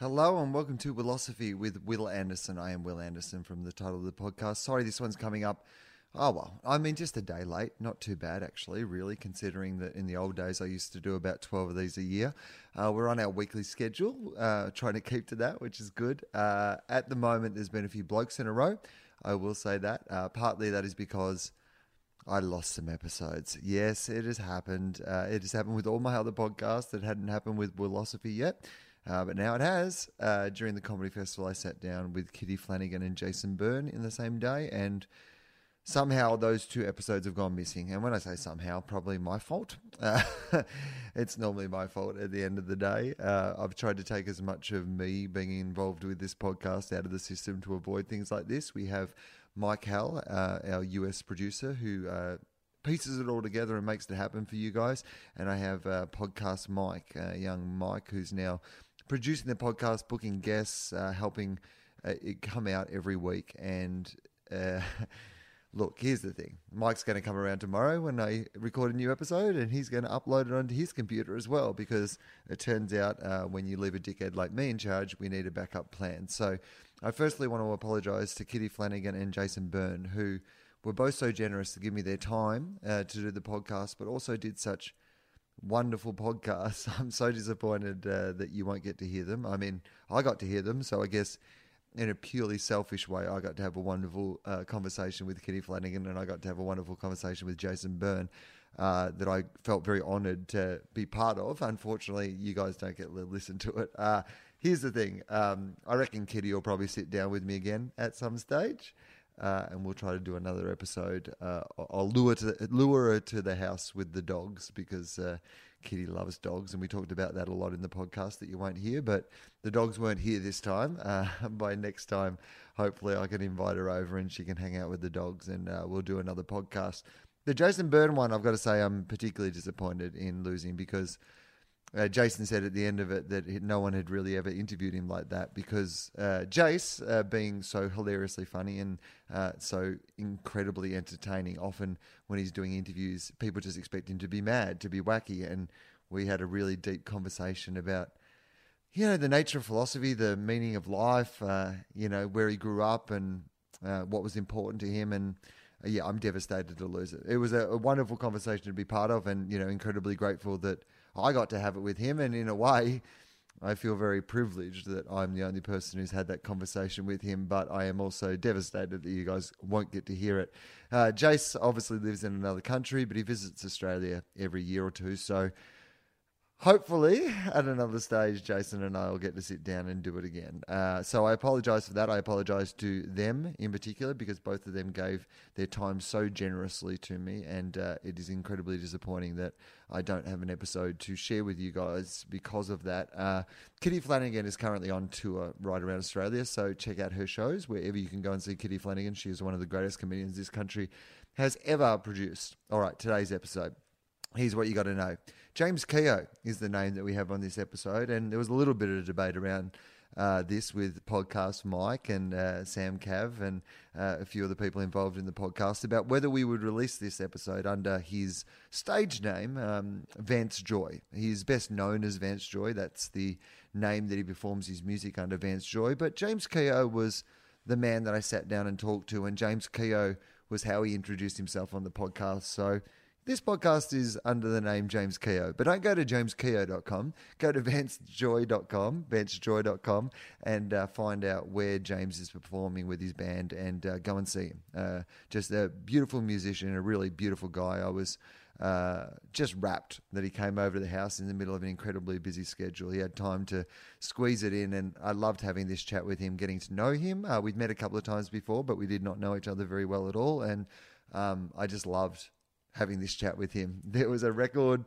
Hello and welcome to Wilosophy with Wil Anderson. I am Wil Anderson from the title of the podcast. Sorry, this one's coming up. Oh well, I mean, just a day late. Not too bad, actually. Really, considering that in the old days I used to do about twelve of these a year. Uh, we're on our weekly schedule, uh, trying to keep to that, which is good. Uh, at the moment, there's been a few blokes in a row. I will say that. Uh, partly that is because I lost some episodes. Yes, it has happened. Uh, it has happened with all my other podcasts. It hadn't happened with Wilosophy yet. Uh, but now it has. Uh, during the comedy festival, I sat down with Kitty Flanagan and Jason Byrne in the same day, and somehow those two episodes have gone missing. And when I say somehow, probably my fault. Uh, it's normally my fault at the end of the day. Uh, I've tried to take as much of me being involved with this podcast out of the system to avoid things like this. We have Mike Hall, uh, our US producer, who uh, pieces it all together and makes it happen for you guys. And I have uh, podcast Mike, uh, young Mike, who's now producing the podcast, booking guests, uh, helping uh, it come out every week. And uh, look, here's the thing Mike's going to come around tomorrow when I record a new episode, and he's going to upload it onto his computer as well because it turns out uh, when you leave a dickhead like me in charge, we need a backup plan. So I firstly want to apologize to Kitty Flanagan and Jason Byrne, who were both so generous to give me their time uh, to do the podcast, but also did such wonderful podcasts. I'm so disappointed uh, that you won't get to hear them. I mean, I got to hear them, so I guess in a purely selfish way, I got to have a wonderful uh, conversation with Kitty Flanagan, and I got to have a wonderful conversation with Jason Byrne. Uh, that I felt very honoured to be part of. Unfortunately, you guys don't get to listen to it. Uh, here's the thing: um, I reckon Kitty will probably sit down with me again at some stage uh, and we'll try to do another episode. Uh, I'll lure to lure her to the house with the dogs because uh, Kitty loves dogs, and we talked about that a lot in the podcast that you won't hear. But the dogs weren't here this time. Uh, by next time, hopefully, I can invite her over and she can hang out with the dogs, and uh, we'll do another podcast. The Jason Byrne one, I've got to say, I'm particularly disappointed in losing because uh, Jason said at the end of it that no one had really ever interviewed him like that because uh, Jace, uh, being so hilariously funny and uh, so incredibly entertaining, often when he's doing interviews, people just expect him to be mad, to be wacky. And we had a really deep conversation about, you know, the nature of philosophy, the meaning of life, uh, you know, where he grew up and uh, what was important to him. And yeah, I'm devastated to lose it. It was a, a wonderful conversation to be part of and, you know, incredibly grateful that I got to have it with him, and in a way, I feel very privileged that I'm the only person who's had that conversation with him, but I am also devastated that you guys won't get to hear it. Uh, Jace obviously lives in another country, but he visits Australia every year or two, so hopefully at another stage jason and i will get to sit down and do it again. Uh, so i apologize for that. I apologize to them in particular because both of them gave their time so generously to me and uh, it is incredibly disappointing that i don't have an episode to share with you guys because of that. Uh, kitty flanagan is currently on tour right around australia so check out her shows wherever you can go and see kitty flanagan. She is one of the greatest comedians this country has ever produced. All right today's episode. Here's what you got to know James Keogh is the name that we have on this episode, and there was a little bit of a debate around uh, this with podcast Mike and uh, Sam Cav and uh, a few of the people involved in the podcast about whether we would release this episode under his stage name, um, Vance Joy. He's best known as Vance Joy. That's the name that he performs his music under, Vance Joy. But James Keogh was the man that I sat down and talked to, and James Keogh was how he introduced himself on the podcast. So this podcast is under the name James Keogh, but don't go to jameskeogh.com. Go to vancejoy.com, vancejoy.com, and uh, find out where James is performing with his band and uh, go and see him. Uh, just a beautiful musician, a really beautiful guy. I was uh, just rapt that he came over to the house in the middle of an incredibly busy schedule. He had time to squeeze it in, and I loved having this chat with him, getting to know him. Uh, we'd met a couple of times before, but we did not know each other very well at all, and um, I just loved having this chat with him. There was a record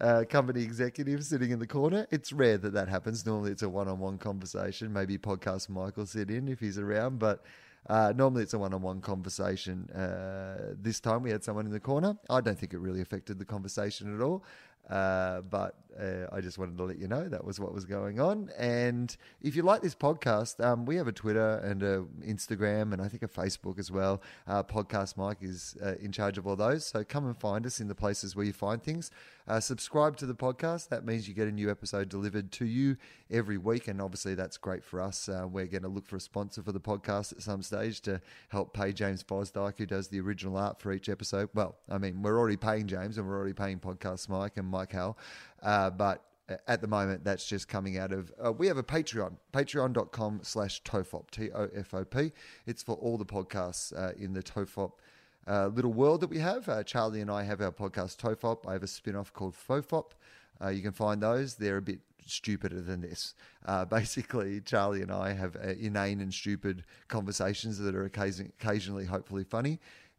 uh, company executive sitting in the corner. It's rare that that happens. Normally, it's a one-on-one conversation. Maybe podcast Michael sit in if he's around, but uh, normally it's a one-on-one conversation. Uh, this time we had someone in the corner. I don't think it really affected the conversation at all. Uh, but uh, I just wanted to let you know that was what was going on. And if you like this podcast, um, we have a Twitter and a Instagram and I think a Facebook as well. Uh, podcast Mike is uh, in charge of all those. So come and find us in the places where you find things. Uh, subscribe to the podcast. That means you get a new episode delivered to you every week. And obviously, that's great for us. Uh, we're going to look for a sponsor for the podcast at some stage to help pay James Fosdyke, who does the original art for each episode. Well, I mean, we're already paying James and we're already paying Podcast Mike and Mike Hall. Uh, but at the moment, that's just coming out of. Uh, we have a Patreon, patreon.com slash TOFOP, T O F O P. It's for all the podcasts uh, in the TOFOP uh, little world that we have. Uh, Charlie and I have our podcast TOFOP. I have a spin off called FOFOP. Uh, you can find those. They're a bit stupider than this. Uh, basically, Charlie and I have uh, inane and stupid conversations that are occasion- occasionally, hopefully, funny.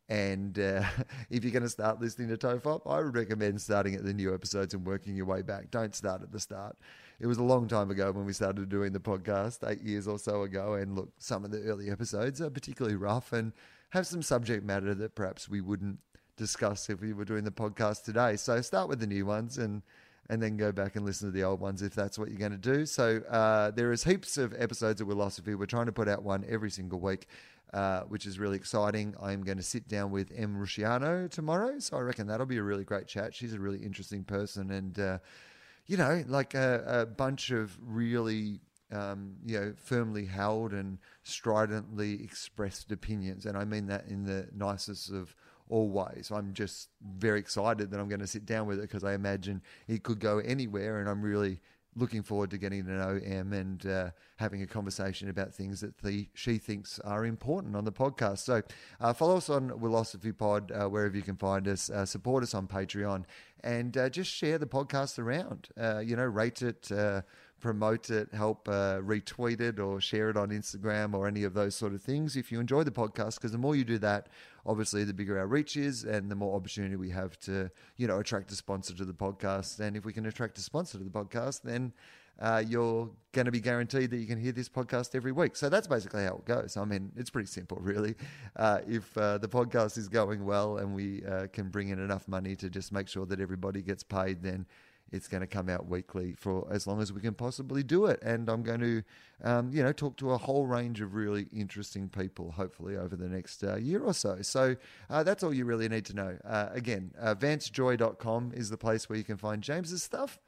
And uh, if you're going to start listening to TOFOP, I would recommend starting at the new episodes and working your way back. Don't start at the start. It was a long time ago when we started doing the podcast, eight years or so ago. And look, some of the early episodes are particularly rough and have some subject matter that perhaps we wouldn't discuss if we were doing the podcast today. So start with the new ones and and then go back and listen to the old ones if that's what you're going to do. So uh, there is heaps of episodes of Wilosophy. We're trying to put out one every single week, uh, which is really exciting. I'm going to sit down with Em Rusciano tomorrow, so I reckon that'll be a really great chat. She's a really interesting person, and uh, you know, like a, a bunch of really um, you know, firmly held and stridently expressed opinions. And I mean that in the nicest of all ways. I'm just very excited that I'm going to sit down with it because I imagine it could go anywhere. And I'm really looking forward to getting to know Em and uh, having a conversation about things that the, she thinks are important on the podcast. So uh, follow us on Wilosophy Pod uh, wherever you can find us. Uh, support us on Patreon and uh, just share the podcast around. Uh, you know, rate it promote it, help retweet it, or share it on Instagram or any of those sort of things if you enjoy the podcast. Because the more you do that, obviously, the bigger our reach is, and the more opportunity we have to, you know, attract a sponsor to the podcast. And if we can attract a sponsor to the podcast, then uh, you're going to be guaranteed that you can hear this podcast every week. So that's basically how it goes. I mean, it's pretty simple, really. Uh, if uh, the podcast is going well and we uh, can bring in enough money to just make sure that everybody gets paid, then it's going to come out weekly for as long as we can possibly do it. And I'm going to, um, you know, talk to a whole range of really interesting people, hopefully over the next uh, year or so. So uh, that's all you really need to know. Uh, again, uh, vancejoy.com is the place where you can find James's stuff.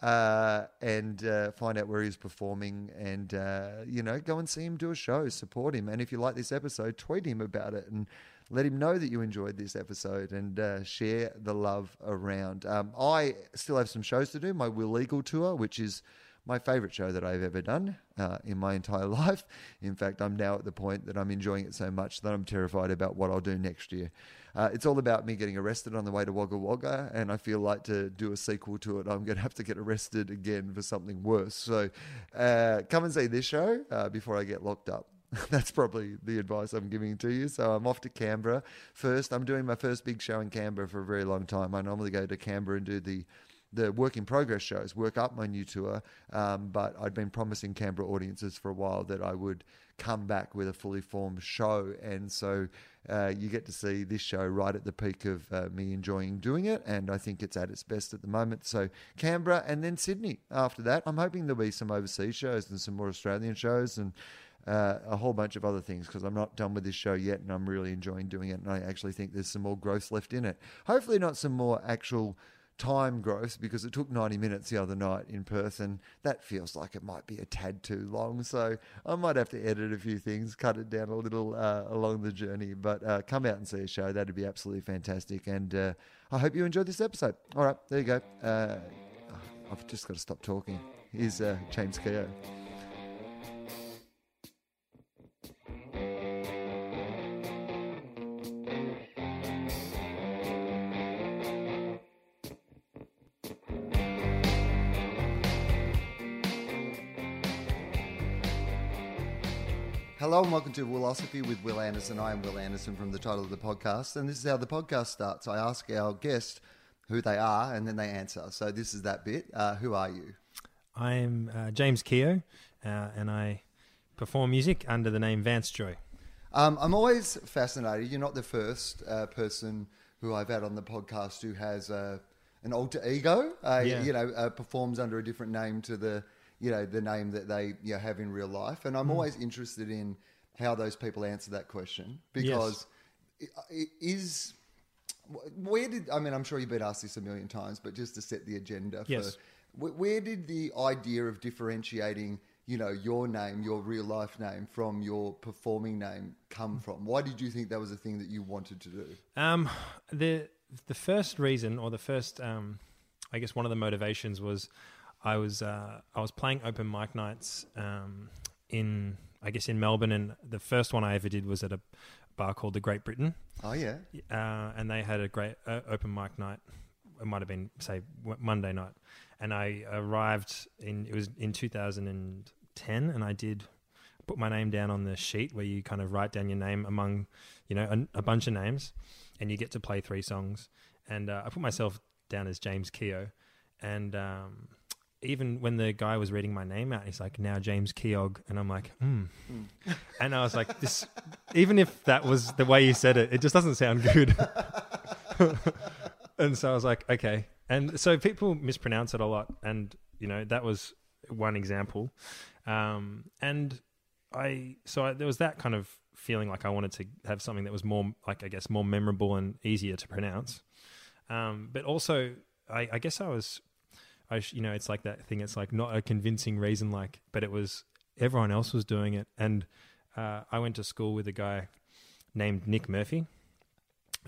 Uh, and uh, find out where he's performing, and uh, you know, go and see him do a show, support him, and if you like this episode, tweet him about it, and let him know that you enjoyed this episode and uh, share the love around. Um, I still have some shows to do. My Wil-Legal tour, which is my favorite show that I've ever done uh, in my entire life. In fact, I'm now at the point that I'm enjoying it so much that I'm terrified about what I'll do next year. Uh, it's all about me getting arrested on the way to Wagga Wagga, and I feel like to do a sequel to it, I'm going to have to get arrested again for something worse. So uh, come and see this show uh, before I get locked up. That's probably the advice I'm giving to you. So I'm off to Canberra first. I'm doing my first big show in Canberra for a very long time. I normally go to Canberra and do the the work in progress shows, work up my new tour. Um, but I'd been promising Canberra audiences for a while that I would come back with a fully formed show. And so uh, you get to see this show right at the peak of uh, me enjoying doing it. And I think it's at its best at the moment. So Canberra and then Sydney after that. I'm hoping there'll be some overseas shows and some more Australian shows and uh, a whole bunch of other things because I'm not done with this show yet and I'm really enjoying doing it. And I actually think there's some more growth left in it. Hopefully, not some more actual time growth because it took 90 minutes the other night in person. That feels like it might be a tad too long. So I might have to edit a few things, cut it down a little uh, along the journey. But uh, come out and see a show. That'd be absolutely fantastic. And uh, I hope you enjoyed this episode. All right, there you go. Uh, I've just got to stop talking. Here's uh, James Keogh. Hello and welcome to Wilosophy with Wil Anderson. I am Wil Anderson from the title of the podcast, and this is how the podcast starts. I ask our guest who they are, and then they answer. So this is that bit. Uh, who are you? I'm uh, James Keogh, uh, and I perform music under the name Vance Joy. Um, I'm always fascinated. You're not the first uh, person who I've had on the podcast who has a, an alter ego. Uh, Yeah. You know, uh, performs under a different name to the you know the name that they you know, have in real life. And. I'm always interested in how those people answer that question because it, it is. Where did I mean? I'm sure you've been asked this a million times, but just to set the agenda for Yes. wh- where did the idea of differentiating, you know, your name, your real life name, from your performing name come from? Why did you think that was a thing that you wanted to do? Um, the the first reason, or the first, um, I guess one of the motivations was, I was uh, I was playing open mic nights um, in I guess in Melbourne, and the first one I ever did was at a bar called the Great Britain, Oh yeah, uh, and they had a great uh, open mic night. It might have been say Monday night, and I arrived in it was in 2010, and I did put my name down on the sheet where you kind of write down your name among you know a, a bunch of names, and you get to play three songs. And uh, I put myself down as James Keogh, and um, even when the guy was reading my name out, he's like, "Now James Keogh," and I'm like, "Hmm." And I was like, "This." Even if that was the way you said it, it just doesn't sound good. and so I was like, "Okay." And so people mispronounce it a lot, and you know that was one example. Um, and I so I, there was that kind of feeling like I wanted to have something that was more like I guess more memorable and easier to pronounce. Um, but also, I, I guess I was, I sh- you know, it's like that thing. It's like not a convincing reason, like, but it was everyone else was doing it, and uh, I went to school with a guy named Nick Murphy,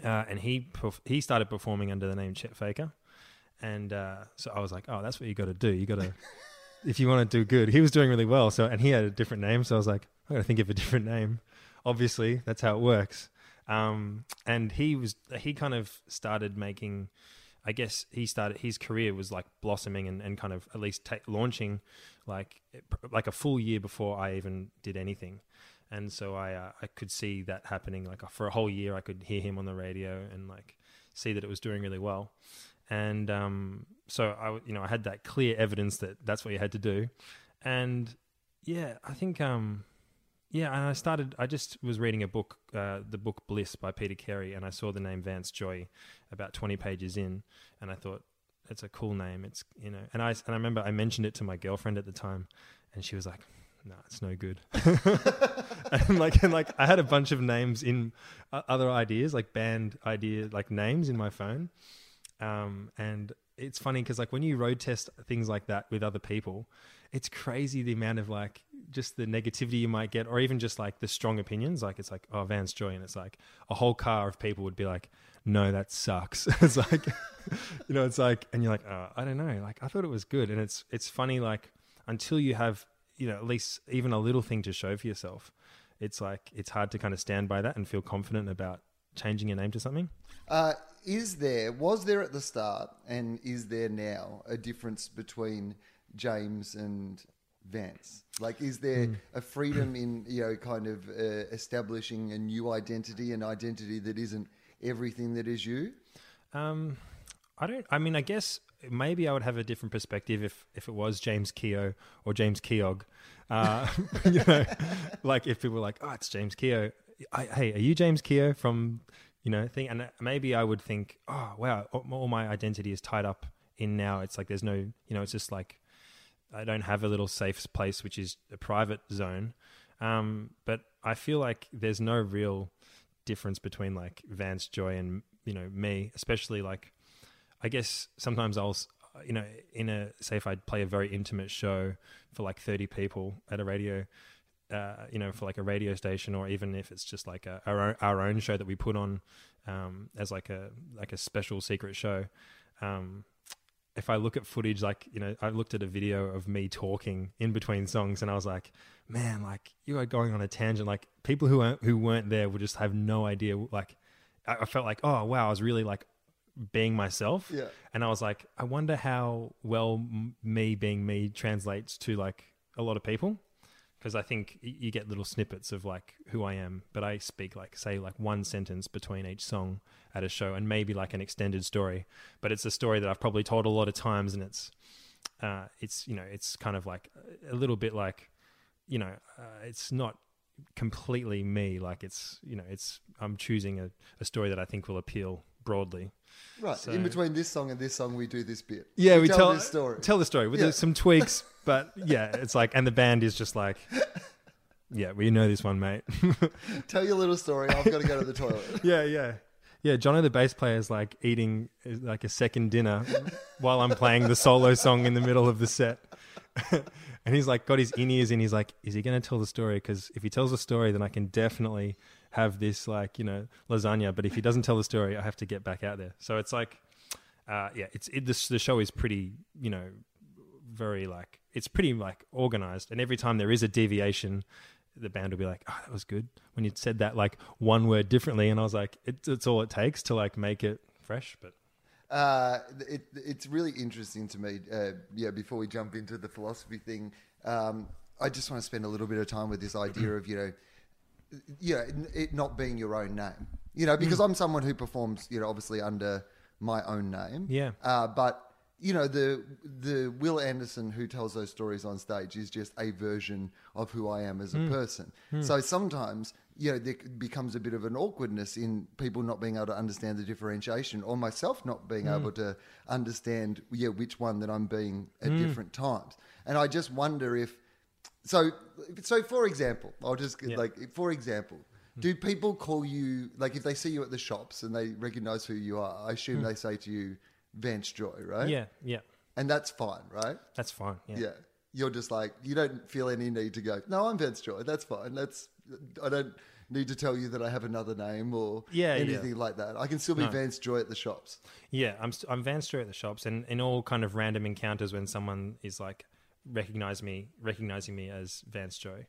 uh, and he perf- he started performing under the name Chet Faker, and uh, so I was like, oh, that's what you got to do. You got to. If you want to do good, he was doing really well. So, and he had a different name. So I was like, I got to think of a different name. Obviously, that's how it works. Um, and he was he kind of started making I guess he started his career was like blossoming and, and kind of at least ta launching like like a full year before I even did anything. And so I uh, I could see that happening like for a whole year I could hear him on the radio and like see that it was doing really well. And um, so I you know I had that clear evidence that that's what you had to do. And yeah I think um yeah, and I started. I just was reading a book, uh, the book Bliss by Peter Carey, and I saw the name Vance Joy about twenty pages in, and I thought it's a cool name. It's you know, and I and I remember I mentioned it to my girlfriend at the time, and she was like, "No, it's no good." and like, and like, I had a bunch of names in uh, other ideas, like band idea, like names in my phone, um, and it's funny because like when you road test things like that with other people, it's crazy the amount of like just the negativity you might get, or even just like the strong opinions. Like it's like, oh, Vance Joy, and it's like a whole car of people would be like, no, that sucks. it's like, you know, it's like, and you're like, oh, I don't know. Like I thought it was good, and it's it's funny like until you have you know at least even a little thing to show for yourself, it's like it's hard to kind of stand by that and feel confident about changing your name to something. Uh, is there, was there at the start, and is there now a difference between James and Vance? Like, is there Hmm. a freedom in, you know, kind of uh, establishing a new identity, an identity that isn't everything that is you? Um, I don't. I mean, I guess maybe I would have a different perspective if if it was James Keogh or James Keogh. Uh, you know, like if people were like, "Oh, it's James Keogh." I, hey, are you James Keogh from you know thing? And maybe I would think, "Oh, wow, all my identity is tied up in now." It's like there's no, you know, it's just like I don't have a little safe place, which is a private zone. Um, but I feel like there's no real difference between like Vance Joy and you know me, especially like I guess sometimes I'll you know in a say if I play a very intimate show for like 30 people at a radio uh, you know for like a radio station or even if it's just like a, our own, our own show that we put on um, as like a like a special secret show um, if I look at footage, like, you know, I looked at a video of me talking in between songs and I was like, man, like you are going on a tangent. Like people who weren't, who weren't there would just have no idea. Like I, I felt like, oh, wow, I was really like being myself. Yeah. And I was like, I wonder how well m- me being me translates to like a lot of people. Because I think you get little snippets of like who I am, but I speak like, say, like one sentence between each song at a show and maybe like an extended story. But it's a story that I've probably told a lot of times and it's, uh, it's, you know, it's kind of like a little bit like, you know, uh, it's not completely me. Like it's, you know, it's, I'm choosing a, a story that I think will appeal broadly. Right. So- In between this song and this song, we do this bit. Yeah, we, tell this story. Tell the story with Yeah. some tweaks, but yeah, it's like, and the band is just like, yeah, we know this one, mate. tell your little story. I've got to go to the toilet. yeah, yeah, yeah. Johnny the bass player is like eating like a second dinner while I'm playing the solo song in the middle of the set, and he's like got his in ears in. He's like, is he going to tell the story? Because if he tells the story, then I can definitely have this like you know lasagna. But if he doesn't tell the story, I have to get back out there. So it's like, uh, yeah, it's it, this, the show is pretty you know very like it's pretty like organized, and every time there is a deviation. The band will be like, "Oh, that was good." When you said that like one word differently, and I was like, "It's, it's all it takes to like make it fresh." But Uh, it, it's really interesting to me. Uh, yeah, before we jump into the philosophy thing, um, I just want to spend a little bit of time with this idea of you know, know, it not being your own name. You know, because hmm. I'm someone who performs, you know, obviously under my own name. Yeah. Uh, but you know, the the Wil Anderson who tells those stories on stage is just a version of who I am as a hmm. person. Hmm. So sometimes, you know, there becomes a bit of an awkwardness in people not being able to understand the differentiation, or myself not being able to understand, yeah, which one that I'm being at different times. And I just wonder if, so, so for example, I'll just Yeah. like, for example. Hmm. Do people call you like if they see you at the shops and they recognize who you are? I assume hmm. they say to you, Vance Joy, right? yeah, yeah, And that's fine, right? that's fine. Yeah, Yeah. You're just like, you don't feel any need to go, no, I'm Vance Joy. That's fine. That's, I don't need to tell you that I have another name or Yeah, yeah. anything like that. I can still be No. Vance Joy at the shops. Yeah, I'm st- I'm Van Street at the shops, and in all kind of random encounters when someone is like recognize me, recognizing me as Vance Joy.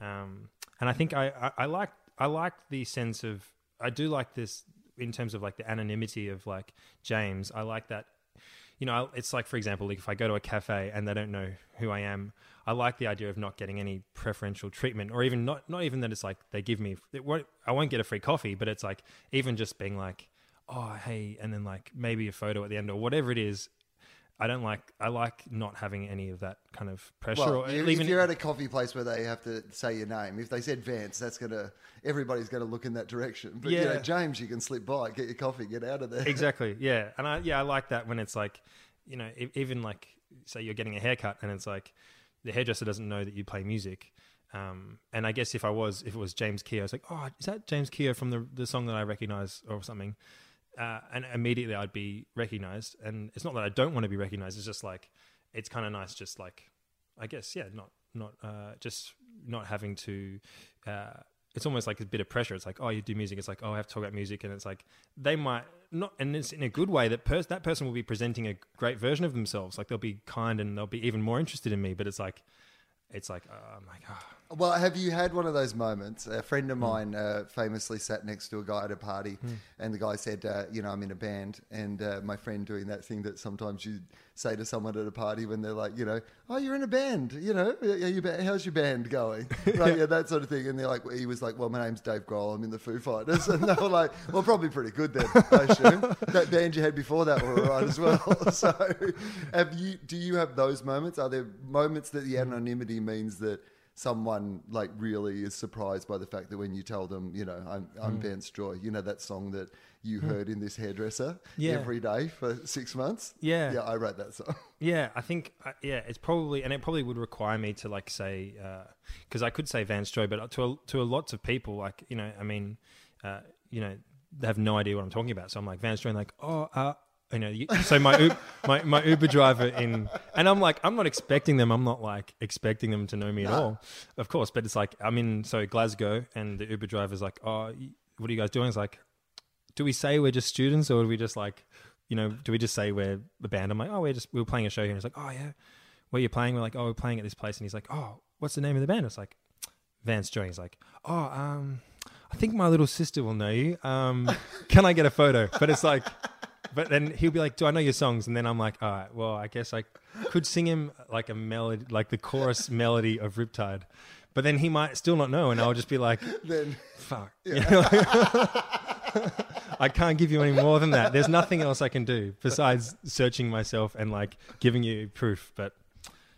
um, and I think I, I I like I like the sense of I do like this in terms of like the anonymity of like James. I like that. You know, it's like for example, like if I go to a cafe and they don't know who I am, I like the idea of not getting any preferential treatment, or even not not even that it's like they give me. It won't, I won't get a free coffee, but it's like even just being like, oh hey, and then like maybe a photo at the end or whatever it is. I don't like. I like not having any of that kind of pressure. Well, or you- even if you're at a coffee place where they have to say your name, if they said Vance, that's gonna everybody's gonna look in that direction. But you know, Yeah. James, you can slip by, get your coffee, get out of there. exactly yeah and i yeah i like that when it's like you know even like say you're getting a haircut and it's like the hairdresser doesn't know that you play music um, and i guess if i was if it was james keogh it's like oh is that james keogh from the, the song that i recognize or something uh, and immediately i'd be recognized and it's not that i don't want to be recognized it's just like it's kind of nice just like i guess yeah not not uh, just not having to uh, it's almost like a bit of pressure. It's like, oh, you do music. It's like, oh, I have to talk about music, and it's like they might not, and it's in a good way that that person will be presenting a great version of themselves. Like they'll be kind and they'll be even more interested in me. But it's like, it's like, uh, I'm like, ah, Well, have you had one of those moments? A friend Hmm. of mine uh, famously sat next to a guy at a party, and the guy said, uh, "You know, I'm in a band." And uh, my friend doing that thing that sometimes you say to someone at a party when they're like, you know, "Oh, you're in a band," you know, "Are you "How's your band going?" Right, yeah, that sort of thing. And they're like, he was like, "Well, my name's Dave Grohl. I'm in the Foo Fighters," and they were like, "Well, probably pretty good then, I assume." that band you had before that were alright as well. so, have you? Do you have those moments? Are there moments that the anonymity means that? Someone like really is surprised by the fact that when you tell them, you know, I'm, I'm Vance Joy, you know, that song that you heard in this hairdresser Yeah. every day for six months. Yeah. Yeah, I wrote that song. Yeah, I think uh, yeah, it's probably and it probably would require me to like say because I could say Vance Joy, but to a, to a lots of people, like you know, I mean, uh, you know, they have no idea what I'm talking about. So I'm like Vance Joy, and like oh, uh, you know, you, so my Uber, my my Uber driver in, and I'm like I'm not expecting them. I'm not like expecting them to know me at all, of course. But it's like I'm in so Glasgow, and the Uber driver's like, oh, what are you guys doing? It's like, do we say we're just students, or do we just like you know, do we just say we're the band? I'm like, oh, we're just we're playing a show here. And he's like, oh yeah, where you playing? We're like, oh, we're playing at this place. And he's like, oh, what's the name of the band? It's like Vance Joy. He's like, oh, um, I think my little sister will know you. Um, can I get a photo? But it's like, but then he'll be like, do I know your songs? And then I'm like, all right, well, I guess I could sing him like a melody, like the chorus melody of Riptide. But then he might still not know, and I'll just be like, then fuck. You know, like- I can't give you any more than that. There's nothing else I can do besides searching myself and like giving you proof. But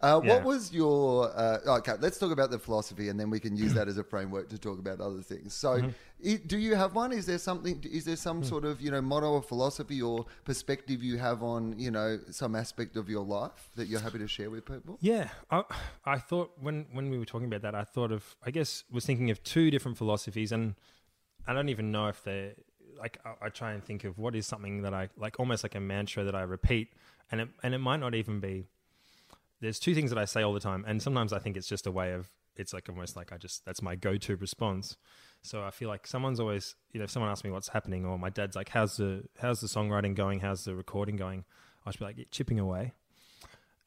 Uh, Yeah. What was your uh, okay? Let's talk about the philosophy, and then we can use that as a framework to talk about other things. So, Mm-hmm. do you have one? Is there something? Is there some sort of you know motto or philosophy or perspective you have on you know some aspect of your life that you're happy to share with people? Yeah, I, I thought when when we were talking about that, I thought of I guess was thinking of two different philosophies, and I don't even know if they're like I, I try and think of what is something that I like almost like a mantra that I repeat, and it and it might not even be. There's two things that I say all the time, and sometimes I think it's just a way of it's like almost like I just that's my go-to response. So I feel like someone's always you know if someone asks me what's happening, or my dad's like, "How's the how's the songwriting going? How's the recording going?" I should be like, "Chipping away."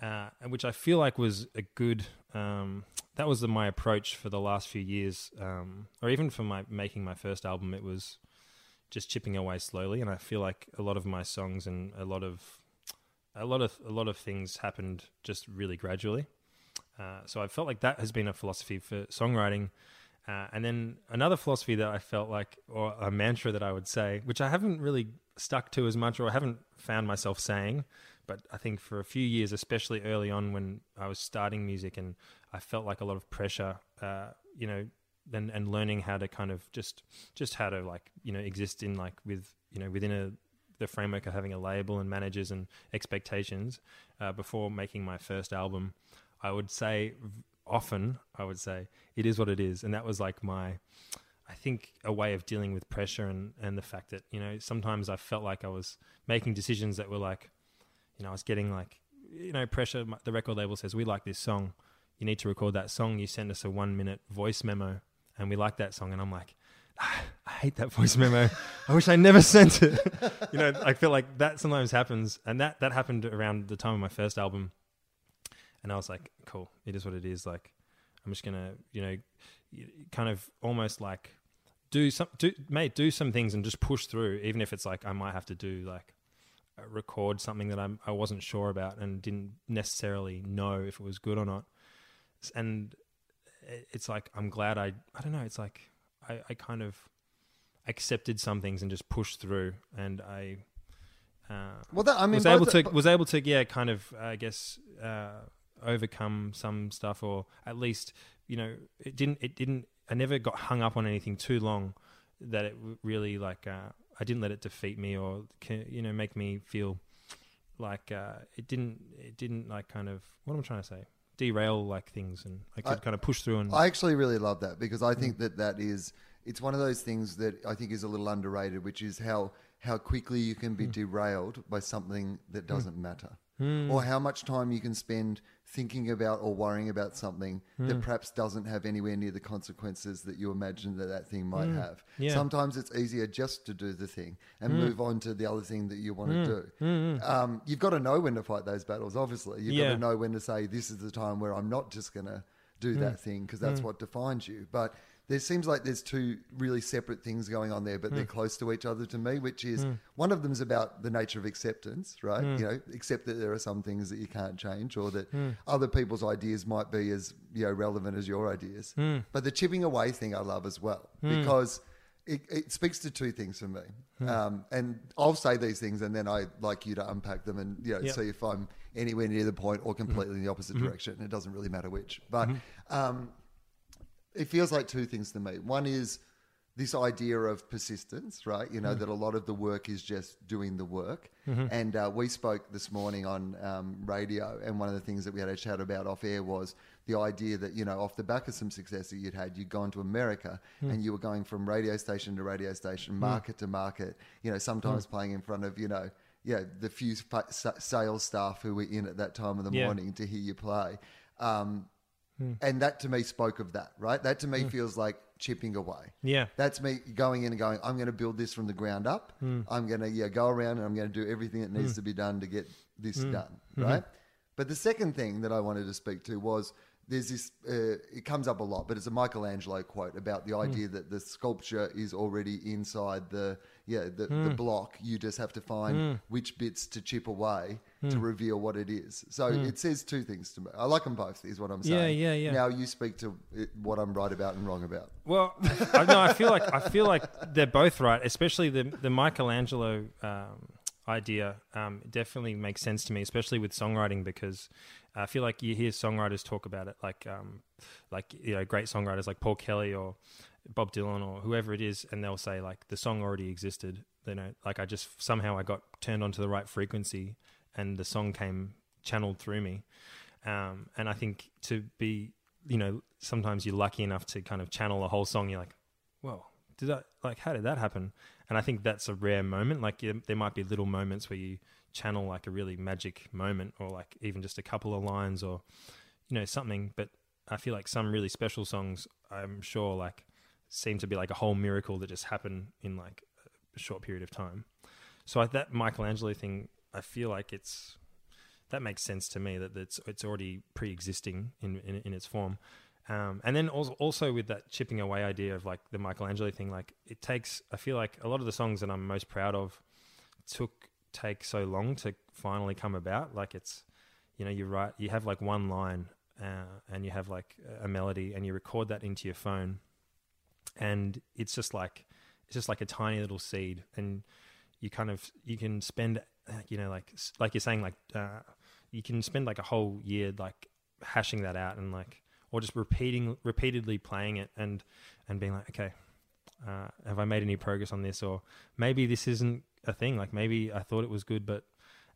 uh, and which I feel like was a good. Um, that was the, my approach for the last few years, um, or even for my making my first album. It was just chipping away slowly, and I feel like a lot of my songs and a lot of a lot of a lot of things happened just really gradually. Uh, so I felt like that has been a philosophy for songwriting. Uh, and then another philosophy that I felt like, or a mantra that I would say, which I haven't really stuck to as much, or I haven't found myself saying, but I think for a few years, especially early on when I was starting music and I felt like a lot of pressure, uh, you know, and, and learning how to kind of just, just how to like, you know, exist in like with, you know, within a, the framework of having a label and managers and expectations uh, before making my first album, I would say often, I would say it is what it is. And that was like my, I think a way of dealing with pressure and, and the fact that, you know, sometimes I felt like I was making decisions that were like, you know, I was getting like, you know, pressure. The record label says, we like this song. You need to record that song. You send us a one minute voice memo and we like that song. And I'm like, "Ah, I hate that voice memo. I wish I never sent it. you know, I feel like that sometimes happens. And that, that happened around the time of my first album. And I was like, cool, it is what it is. Like, I'm just to, you know, kind of almost like do some, do, mate, do some things and just push through, even if it's like I might have to do like, uh, record something that I'm, I wasn't sure about and didn't necessarily know if it was good or not. And it's like, I'm glad I, I don't know, it's like I, I kind of accepted some things and just pushed through and I, uh, Well, that, I mean, was able to was able to yeah kind of I guess uh, overcome some stuff or at least you know it didn't it didn't I never got hung up on anything too long that it really like uh, I didn't let it defeat me or you know make me feel like uh, it didn't it didn't like kind of what I'm I trying to say derail like things and I could I- kind of push through and I actually really love that because I Mm. think that that is it's one of those things that I think is a little underrated, which is how how quickly you can be Mm. derailed by something that doesn't matter, or how much time you can spend thinking about or worrying about something Mm. that perhaps doesn't have anywhere near the consequences that you imagine that that thing might have. Mm. Yeah. Mm. Sometimes it's easier just to do the thing and move on to the other thing that you want to do. Um, you've got to know when to fight those battles. Obviously, you've got to know when to say this is the time where I'm not just going to do Mm. that thing because that's what defines you. But there seems like there's two really separate things going on there, but Mm. they're close to each other to me. Which is one of them is about the nature of acceptance, right? Mm. You know, accept that there are some things that you can't change, or that Mm. other people's ideas might be as you know relevant as your ideas. Mm. But the chipping away thing I love as well because. It, it speaks to two things for me, Hmm. um, and I'll say these things, and then I like you to unpack them and you know Yep. see if I'm anywhere near the point or completely in the opposite Mm-hmm. direction. It doesn't really matter which, but um, it feels like two things to me. One is this idea of persistence, right? You know, Mm. that a lot of the work is just doing the work. Mm-hmm. And uh, we spoke this morning on um, radio, and one of the things that we had a chat about off air was the idea that, you know, off the back of some success that you'd had, you'd gone to America Mm. and you were going from radio station to radio station, market to market, you know, sometimes Mm. playing in front of, you know, yeah, the few sales staff who were in at that time of the Yeah. morning to hear you play. Um, Hmm. and that to me spoke of that, right? That to me feels like chipping away. yeah That's me going in and going, I'm going to build this from the ground up. Hmm. I'm going to yeah, go around and I'm going to do everything that needs to be done to get this Hmm. done, Mm-hmm. right? But the second thing that I wanted to speak to was there's this, uh, it comes up a lot, but it's a Michelangelo quote about Hmm. the idea that the sculpture is already inside the, yeah, the, Hmm. the block. You just have to find which bits to chip away Hmm. to reveal what it is. So it says two things to me. I like them both, is what I'm saying. yeah, yeah. Yeah now you speak to it, what I'm right about and wrong about. Well, I, no, I feel like I feel like they're both right, especially the the Michelangelo um, idea. Um, definitely makes sense to me, especially with songwriting because I feel like you hear songwriters talk about it, like um, like you know, great songwriters like Paul Kelly or Bob Dylan or whoever it is, and they'll say like the song already existed. You know, like I just somehow I got turned onto the right frequency, and the song came channeled through me. Um, and I think to be, you know, sometimes you're lucky enough to kind of channel a whole song. You're like, well, did that like how did that happen? And I think that's a rare moment. Like there might be little moments where you channel like a really magic moment, or like even just a couple of lines, or you know something. But I feel like some really special songs, I'm sure, like seem to be like a whole miracle that just happened in like a short period of time. So I, that Michelangelo thing, I feel like it's that makes sense to me that it's it's already pre-existing in in, in its form. Um, and then also, also with that chipping away idea of like the Michelangelo thing, like it takes. I feel like a lot of the songs that I'm most proud of took take so long to finally come about. Like it's, you know, you write, you have like one line, uh, and you have like a melody, and you record that into your phone, and it's just like it's just like a tiny little seed, and you kind of you can spend, you know, like like you're saying, like uh, you can spend like a whole year like hashing that out and like or just repeating repeatedly playing it and and being like okay uh, have i made any progress on this or maybe this isn't a thing like maybe i thought it was good but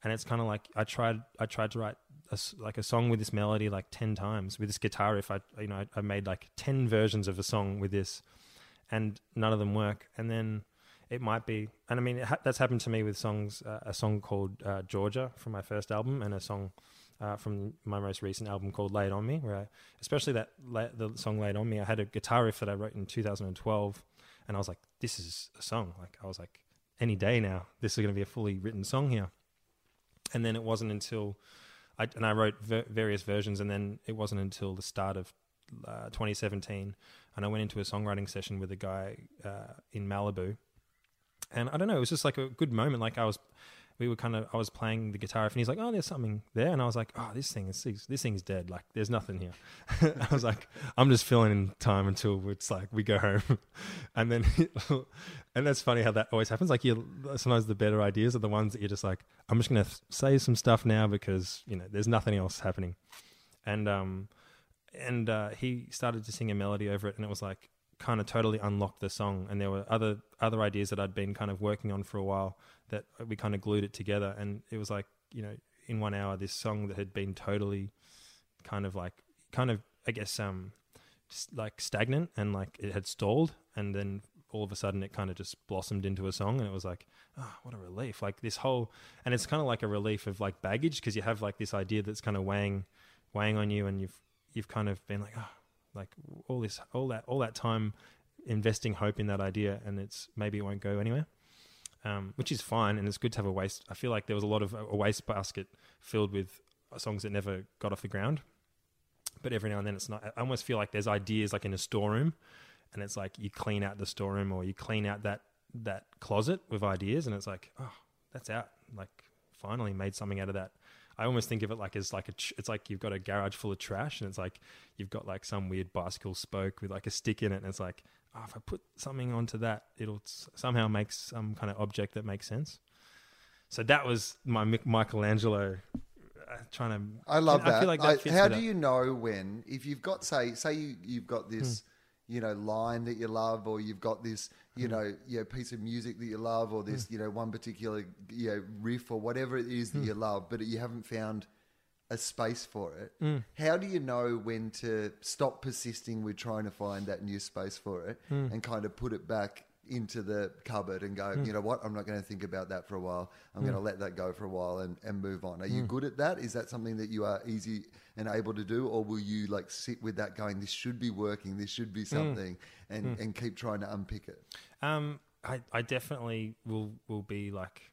and it's kind of like i tried i tried to write a, like a song with this melody like 10 times with this guitar riff i you know I, I made like 10 versions of a song with this and none of them work and then it might be and i mean ha- that's happened to me with songs uh, a song called uh, georgia from my first album and a song uh, from my most recent album called "Laid On Me," where I, especially that the song "Laid On Me," I had a guitar riff that I wrote in 2012, and I was like, "This is a song." Like I was like, "Any day now, this is going to be a fully written song here." And then it wasn't until I and I wrote ver- various versions, and then it wasn't until the start of uh, 2017, and I went into a songwriting session with a guy uh, in Malibu, and I don't know, it was just like a good moment. Like I was we were kind of I was playing the guitar and he's like, "Oh, there's something there," and I was like, "Oh, this thing is this thing's dead. Like, there's nothing here." I was like, "I'm just filling in time until it's like we go home," and then and that's funny how that always happens. Like, you sometimes the better ideas are the ones that you're just like, "I'm just gonna say some stuff now because you know there's nothing else happening," and um and uh, he started to sing a melody over it, and it was like kind of totally unlocked the song. And there were other other ideas that I'd been kind of working on for a while that we kind of glued it together. And it was like you know in one hour this song that had been totally kind of like kind of I guess um like stagnant and like it had stalled, and then all of a sudden it kind of just blossomed into a song. And it was like oh what a relief. Like this whole and it's kind of like a relief of like baggage because you have like this idea that's kind of weighing weighing on you. And you've you've kind of been like oh like all this all that all that time investing hope in that idea. And it's maybe it won't go anywhere um, which is fine and it's good to have a waste i feel like there was a lot of a waste basket filled with songs that never got off the ground. But every now and then it's not i almost feel like there's ideas like in a storeroom and it's like you clean out the storeroom or you clean out that that closet with ideas and it's like oh that's out. Like finally made something out of that I almost think of it like as like a it's like you've got a garage full of trash and it's like you've got like some weird bicycle spoke with like a stick in it and it's like oh, if I put something onto that it'll somehow make some kind of object that makes sense. So that was my Michelangelo uh, trying to. I love I that. Like that I, how do you know when if you've got say say you, you've got this. Hmm you know line that you love or you've got this you hmm. know you know piece of music that you love or this mm. you know one particular you know riff or whatever it is that mm. you love but you haven't found a space for it mm. how do you know when to stop persisting with trying to find that new space for it hmm. and kind of put it back into the cupboard and go, mm. you know what, I'm not going to think about that for a while. I'm mm. going to let that go for a while and, and move on. Are you good at that? Is that something that you are easy and able to do? Or will you like sit with that going, this should be working, this should be mm. something, and, mm. and keep trying to unpick it? Um, I, I definitely will, will be like,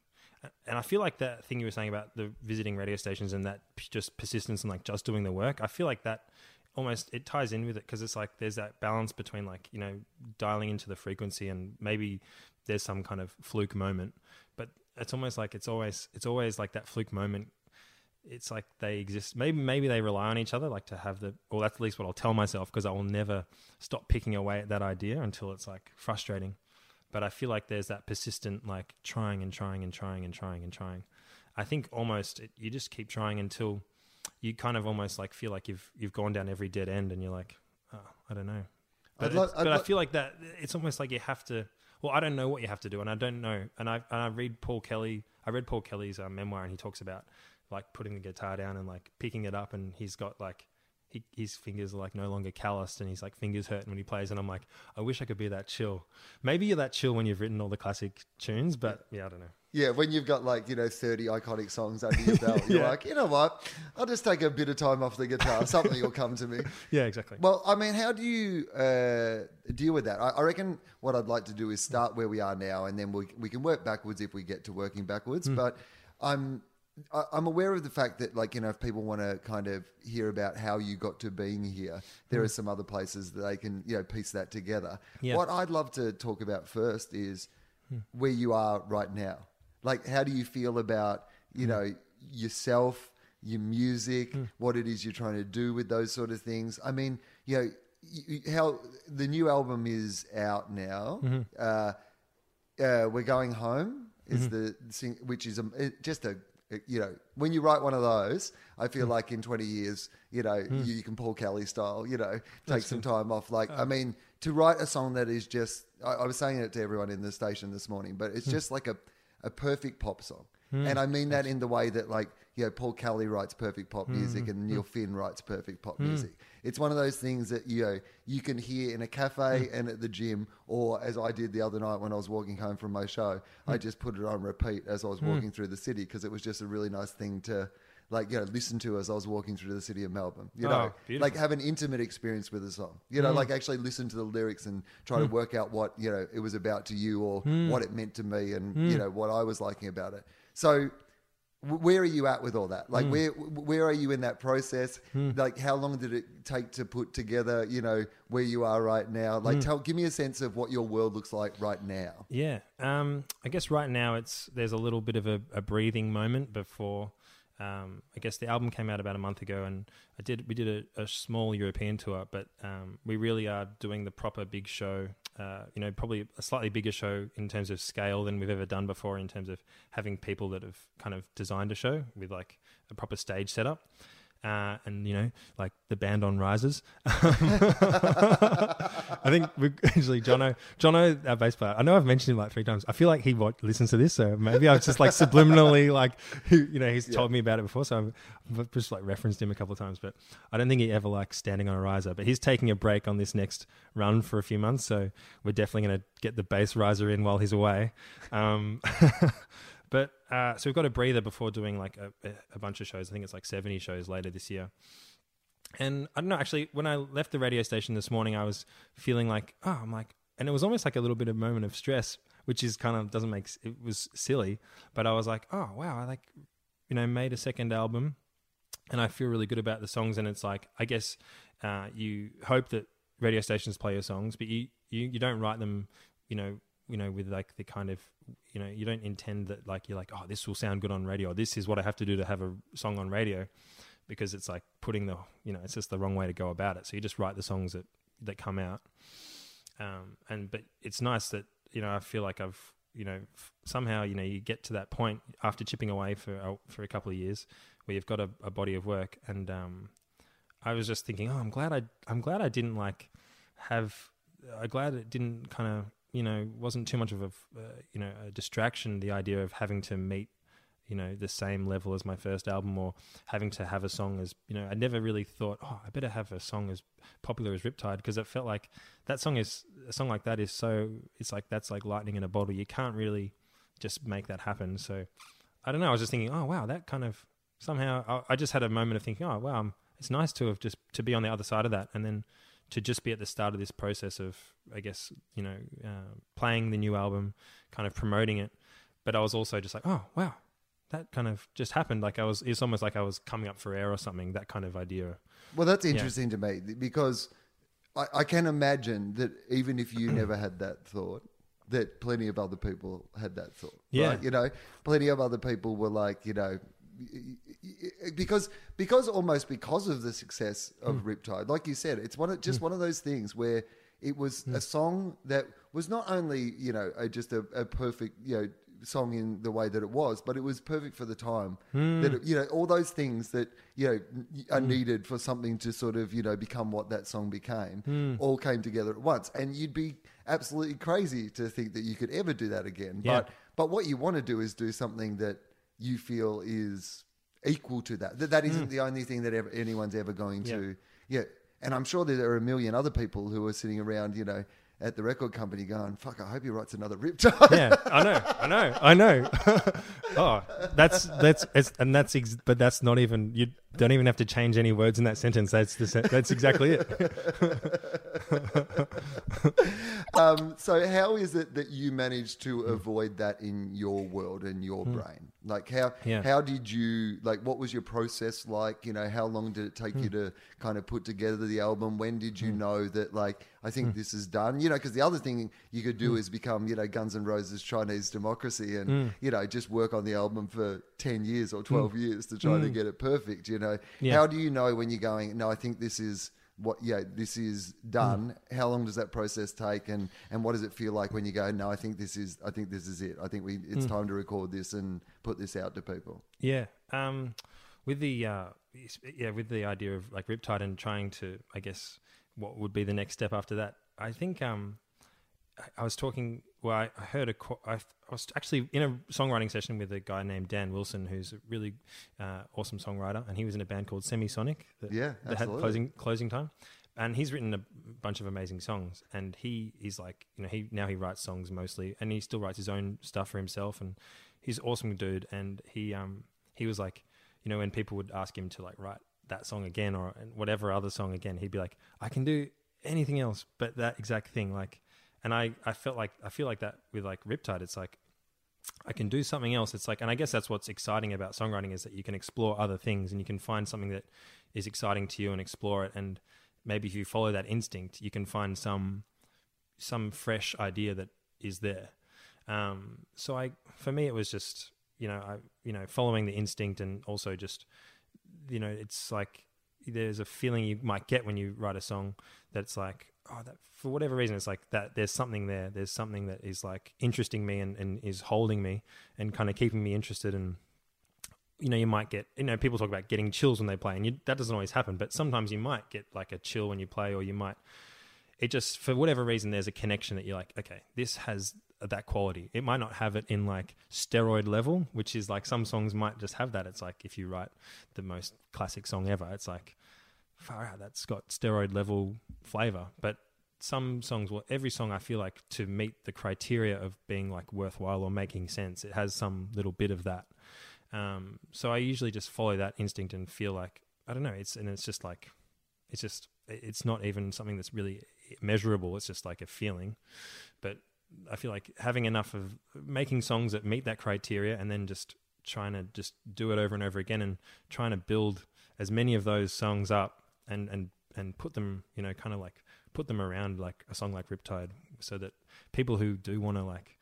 and I feel like that thing you were saying about the visiting radio stations and that just persistence and like just doing the work, I feel like that almost it ties in with it because it's like there's that balance between like you know dialing into the frequency and maybe there's some kind of fluke moment. But it's almost like it's always it's always like that fluke moment. It's like they exist maybe maybe they rely on each other like to have the or that's at least what I'll tell myself because I will never stop picking away at that idea until it's like frustrating. But I feel like there's that persistent like trying and trying and trying and trying and trying. I think almost it, you just keep trying until you kind of almost like feel like you've you've gone down every dead end, and you're like, oh, I don't know. But, I'd lo- it's- I'd but I lo- feel like that it's almost like you have to. Well, I don't know what you have to do, and I don't know. And I and I read Paul Kelly. I read Paul Kelly's uh, memoir, and he talks about like putting the guitar down and like picking it up, and he's got like. He, his fingers are like no longer calloused and he's like fingers hurting when he plays and I'm like I wish I could be that chill. Maybe you're that chill when you've written all the classic tunes, but yeah, I don't know. Yeah, when you've got like, you know, 30 iconic songs under your belt, you're like, you know what? I'll just take a bit of time off the guitar. Something will come to me. Yeah, exactly. Well, I mean, how do you uh, deal with that? I, I reckon what I'd like to do is start where we are now, and then we, we can work backwards if we get to working backwards. But I'm I- I'm aware of the fact that, like, you know, if people want to kind of hear about how you got to being here, there are hmm. some other places that they can, you know, piece that together. Yeah. What I'd love to talk about first is hmm. where you are right now. Like, how do you feel about, you hmm. know, yourself, your music, what it is you're trying to do with those sort of things? I mean, you know, how the new album is out now. Mm-hmm. Uh, uh, we're going home is mm-hmm. the sing, which is a, just a you know when you write one of those, I feel hmm. like in twenty years, you know, hmm. you, you can Paul Kelly style, you know, take some time off. Like I mean, to write a song that is just I, I was saying it to everyone in the station this morning, but it's hmm. just like a a perfect pop song. Hmm. And I mean that in the way that, like, you know, Paul Kelly writes perfect pop hmm. music and Neil hmm. Finn writes perfect pop music. It's one of those things that, you know, you can hear in a cafe and at the gym, or as I did the other night when I was walking home from my show, I just put it on repeat as I was walking through the city because it was just a really nice thing to, like, you know, listen to as I was walking through the city of Melbourne. You Oh, know, beautiful. like have an intimate experience with a song. You know, like actually listen to the lyrics and try to work out what, you know, it was about to you or what it meant to me and, you know, what I was liking about it. So where are you at with all that? Like where where are you in that process? Like how long did it take to put together, you know, where you are right now? Like tell give me a sense of what your world looks like right now. Yeah, um, I guess right now it's there's a little bit of a, a breathing moment before. Um, I guess the album came out about a month ago, and I did we did a, a small European tour, but um, we really are doing the proper big show. Uh, you know, probably a slightly bigger show in terms of scale than we've ever done before. In terms of having people that have kind of designed a show with like a proper stage setup. Uh, and you know, like the band on rises. I think we actually Jono, Jono, our bass player. I know I've mentioned him like three times. I feel like he listens to this, so maybe I've just like subliminally like, you know, he's told me about it before, so I've, just like referenced him a couple of times. But I don't think he ever likes standing on a riser. But he's taking a break on this next run for a few months, so we're definitely going to get the bass riser in while he's away. Um, but uh, so we've got a breather before doing like a, a- bunch of shows. I think it's like seventy shows later this year. And I don't know, actually, when I left the radio station this morning, I was feeling like, oh, I'm like, and it was almost like a little bit of moment of stress, which is kind of doesn't make it was silly, but I was like, oh wow, I like, you know, made a second album, and I feel really good about the songs, and it's like, I guess, uh, you hope that radio stations play your songs, but you you you don't write them, you know, you know, with like the kind of, you know, you don't intend that like you're like, oh, this will sound good on radio. This is what I have to do to have a song on radio because it's like putting the you know it's just the wrong way to go about it. So you just write the songs that that come out. Um and but it's nice that you know i feel like i've you know somehow you know you get to that point after chipping away for a, for a couple of years where you've got a, a body of work. And um i was just thinking oh i'm glad i i'm glad i didn't like have i'm glad it didn't kind of you know wasn't too much of a uh, you know a distraction the idea of having to meet you know the same level as my first album or having to have a song as you know i never really thought oh i better have a song as popular as riptide because it felt like that song is a song like that is so it's like that's like lightning in a bottle. You can't really just make that happen. So i don't know i was just thinking oh wow that kind of somehow i, I just had a moment of thinking oh wow it's nice to have just to be on the other side of that and then to just be at the start of this process of i guess you know uh, playing the new album kind of promoting it but i was also just like oh wow that kind of just happened. Like I was, it's almost like I was coming up for air or something. That kind of idea. Well, that's interesting to me because I, I can imagine that even if you never had that thought, that plenty of other people had that thought. Yeah. right? You know, plenty of other people were like, you know, because because almost because of the success of Hmm. Riptide, like you said, it's one of, just hmm. one of those things where it was hmm. a song that was not only you know a, just a, a perfect you know song in the way that it was, but it was perfect for the time. Hmm. That it, you know all those things that you know are needed for something to sort of you know become what that song became, all came together at once. And you'd be absolutely crazy to think that you could ever do that again. Yeah. But but what you want to do is do something that you feel is equal to that. That that isn't mm. the only thing that ever, anyone's ever going. Yeah. to. Yeah. And I'm sure there are a million other people who are sitting around, you know, at the record company going, "Fuck, I hope he writes another Riptide." yeah, I know, I know, I know. oh, that's that's it's, and that's ex- but that's not even you don't even have to change any words in that sentence. That's the sen- that's exactly it. um, so how is it that you managed to avoid that in your world and your brain? Like how Hmm. Yeah. how did you like what was your process like? You know, how long did it take Hmm. you to kind of put together the album? When did you know that like I think this is done? You know, because the other thing you could Hmm. do is become, you know, Guns N' Roses Chinese democracy and you know, just work on the album for 10 years or 12 years to try to get it perfect, you know. Yeah. How do you know when you're going, no, I think this is what yeah this is done how long does that process take and and what does it feel like when you go no i think this is i think this is it i think we it's time to record this and put this out to people Yeah. Um, with the uh, yeah, with the idea of like Riptide and trying to, I guess, what would be the next step after that? I think um, I- was talking. Well, I, I heard a. I, I was actually in a songwriting session with a guy named Dan Wilson, who's a really uh, awesome songwriter, and he was in a band called Semisonic. That, Yeah, that had absolutely. closing closing time. And he's written a bunch of amazing songs, and he is like, you know, he now he writes songs mostly, and he still writes his own stuff for himself, and he's an awesome dude. And he um he was like, you know, when people would ask him to like write that song again or whatever other song again, he'd be like, I can do anything else but that exact thing. Like, and I I felt like I feel like that with like Riptide. It's like I can do something else. It's like, and I guess that's what's exciting about songwriting is that you can explore other things and you can find something that is exciting to you and explore it. And maybe if you follow that instinct, you can find some some fresh idea that is there. Um, so I, for me, it was just you know, I you know, following the instinct and also just you know, it's like there's a feeling you might get when you write a song that's like oh that for whatever reason it's like that there's something there. There's something that is like interesting me and, and is holding me and kind of keeping me interested and you know you might get you know people talk about getting chills when they play and you, that doesn't always happen but sometimes you might get like a chill when you play or you might it just for whatever reason there's a connection that you're like okay this has that quality. It might not have it in like steroid level which is like some songs might just have that. It's like if you write the most classic song ever it's like far out that's got steroid level flavor. But some songs well every song i feel like to meet the criteria of being like worthwhile or making sense it has some little bit of that. Um, so i usually just follow that instinct and feel like i don't know it's and it's just like it's just it's not even something that's really measurable it's just like a feeling. But i feel like having enough of making songs that meet that criteria and then just trying to just do it over and over again and trying to build as many of those songs up and and and put them you know kind of like put them around like a song like riptide so that people who do want to like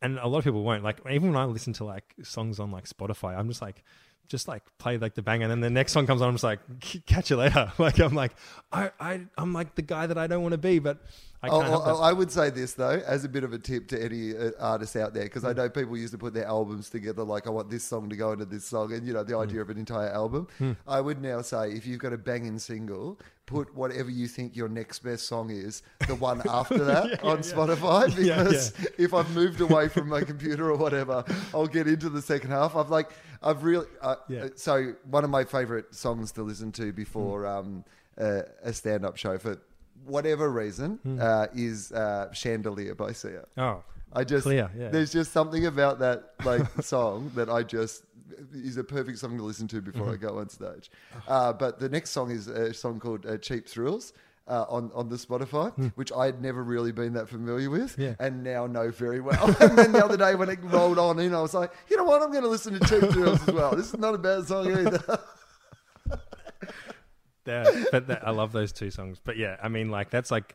and a lot of people won't. Like even when i listen to like songs on like spotify i'm just like just like play like the bang and then the next song comes on i'm just like catch you later like i'm like i, I i'm like the guy that i don't want to be but i Oh, help oh. I would say this though, as a bit of a tip to any uh, artists out there, because Mm. I know people used to put their albums together. Like, I want this song to go into this song, and you know the Mm. idea of an entire album. I would now say, if you've got a banging single, put whatever you think your next best song is, the one after that on Spotify. Because Yeah, yeah. if I've moved away from my computer or whatever, I'll get into the second half. I've like, I've really. Uh, Yeah. So one of my favorite songs to listen to before um, uh, a stand-up show for whatever reason uh, is uh, Chandelier by Sia. oh I just Clear, yeah. there's just something about that like song that I just is a perfect song to listen to before Mm-hmm. I go on stage. Uh, but the next song is a song called uh, "Cheap Thrills." Uh, on on the Spotify, which I had never really been that familiar with. Yeah. and now know very well. and then the other day when it rolled on in, I was like, you know what, I'm going to listen to Cheap Thrills as well. This is not a bad song either. Yeah, but that, I love those two songs. But yeah, I mean, like that's like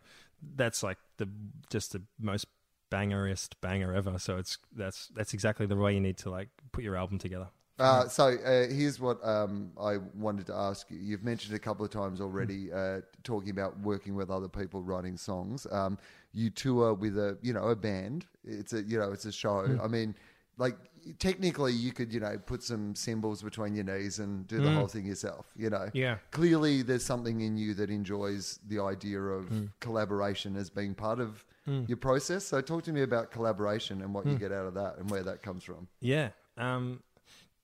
that's like the just the most bangerest banger ever. So it's that's that's exactly the way you need to like put your album together. Uh, so uh, here's what um, I wanted to ask you. You've mentioned a couple of times already, uh, talking about working with other people writing songs. Um, you tour with a you know a band. It's a you know it's a show. I mean, like technically you could you know put some cymbals between your knees and do the Mm. whole thing yourself. You know, Yeah. clearly there's something in you that enjoys the idea of Mm. collaboration as being part of your process. So talk to me about collaboration and what Mm. you get out of that and where that comes from. Yeah. Um,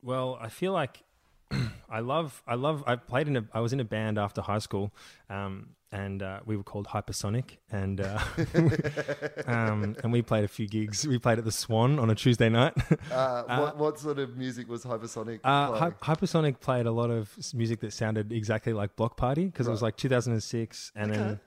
well, I feel like I love, I love, I played in a, I was in a band after high school, um, and uh, we were called Hypersonic, and uh, um, and we played a few gigs. We played at the Swan on a Tuesday night. Uh, what, what sort of music was Hypersonic Uh, playing? Hy- Hypersonic played a lot of music that sounded exactly like Bloc Party because it was like 2006, and then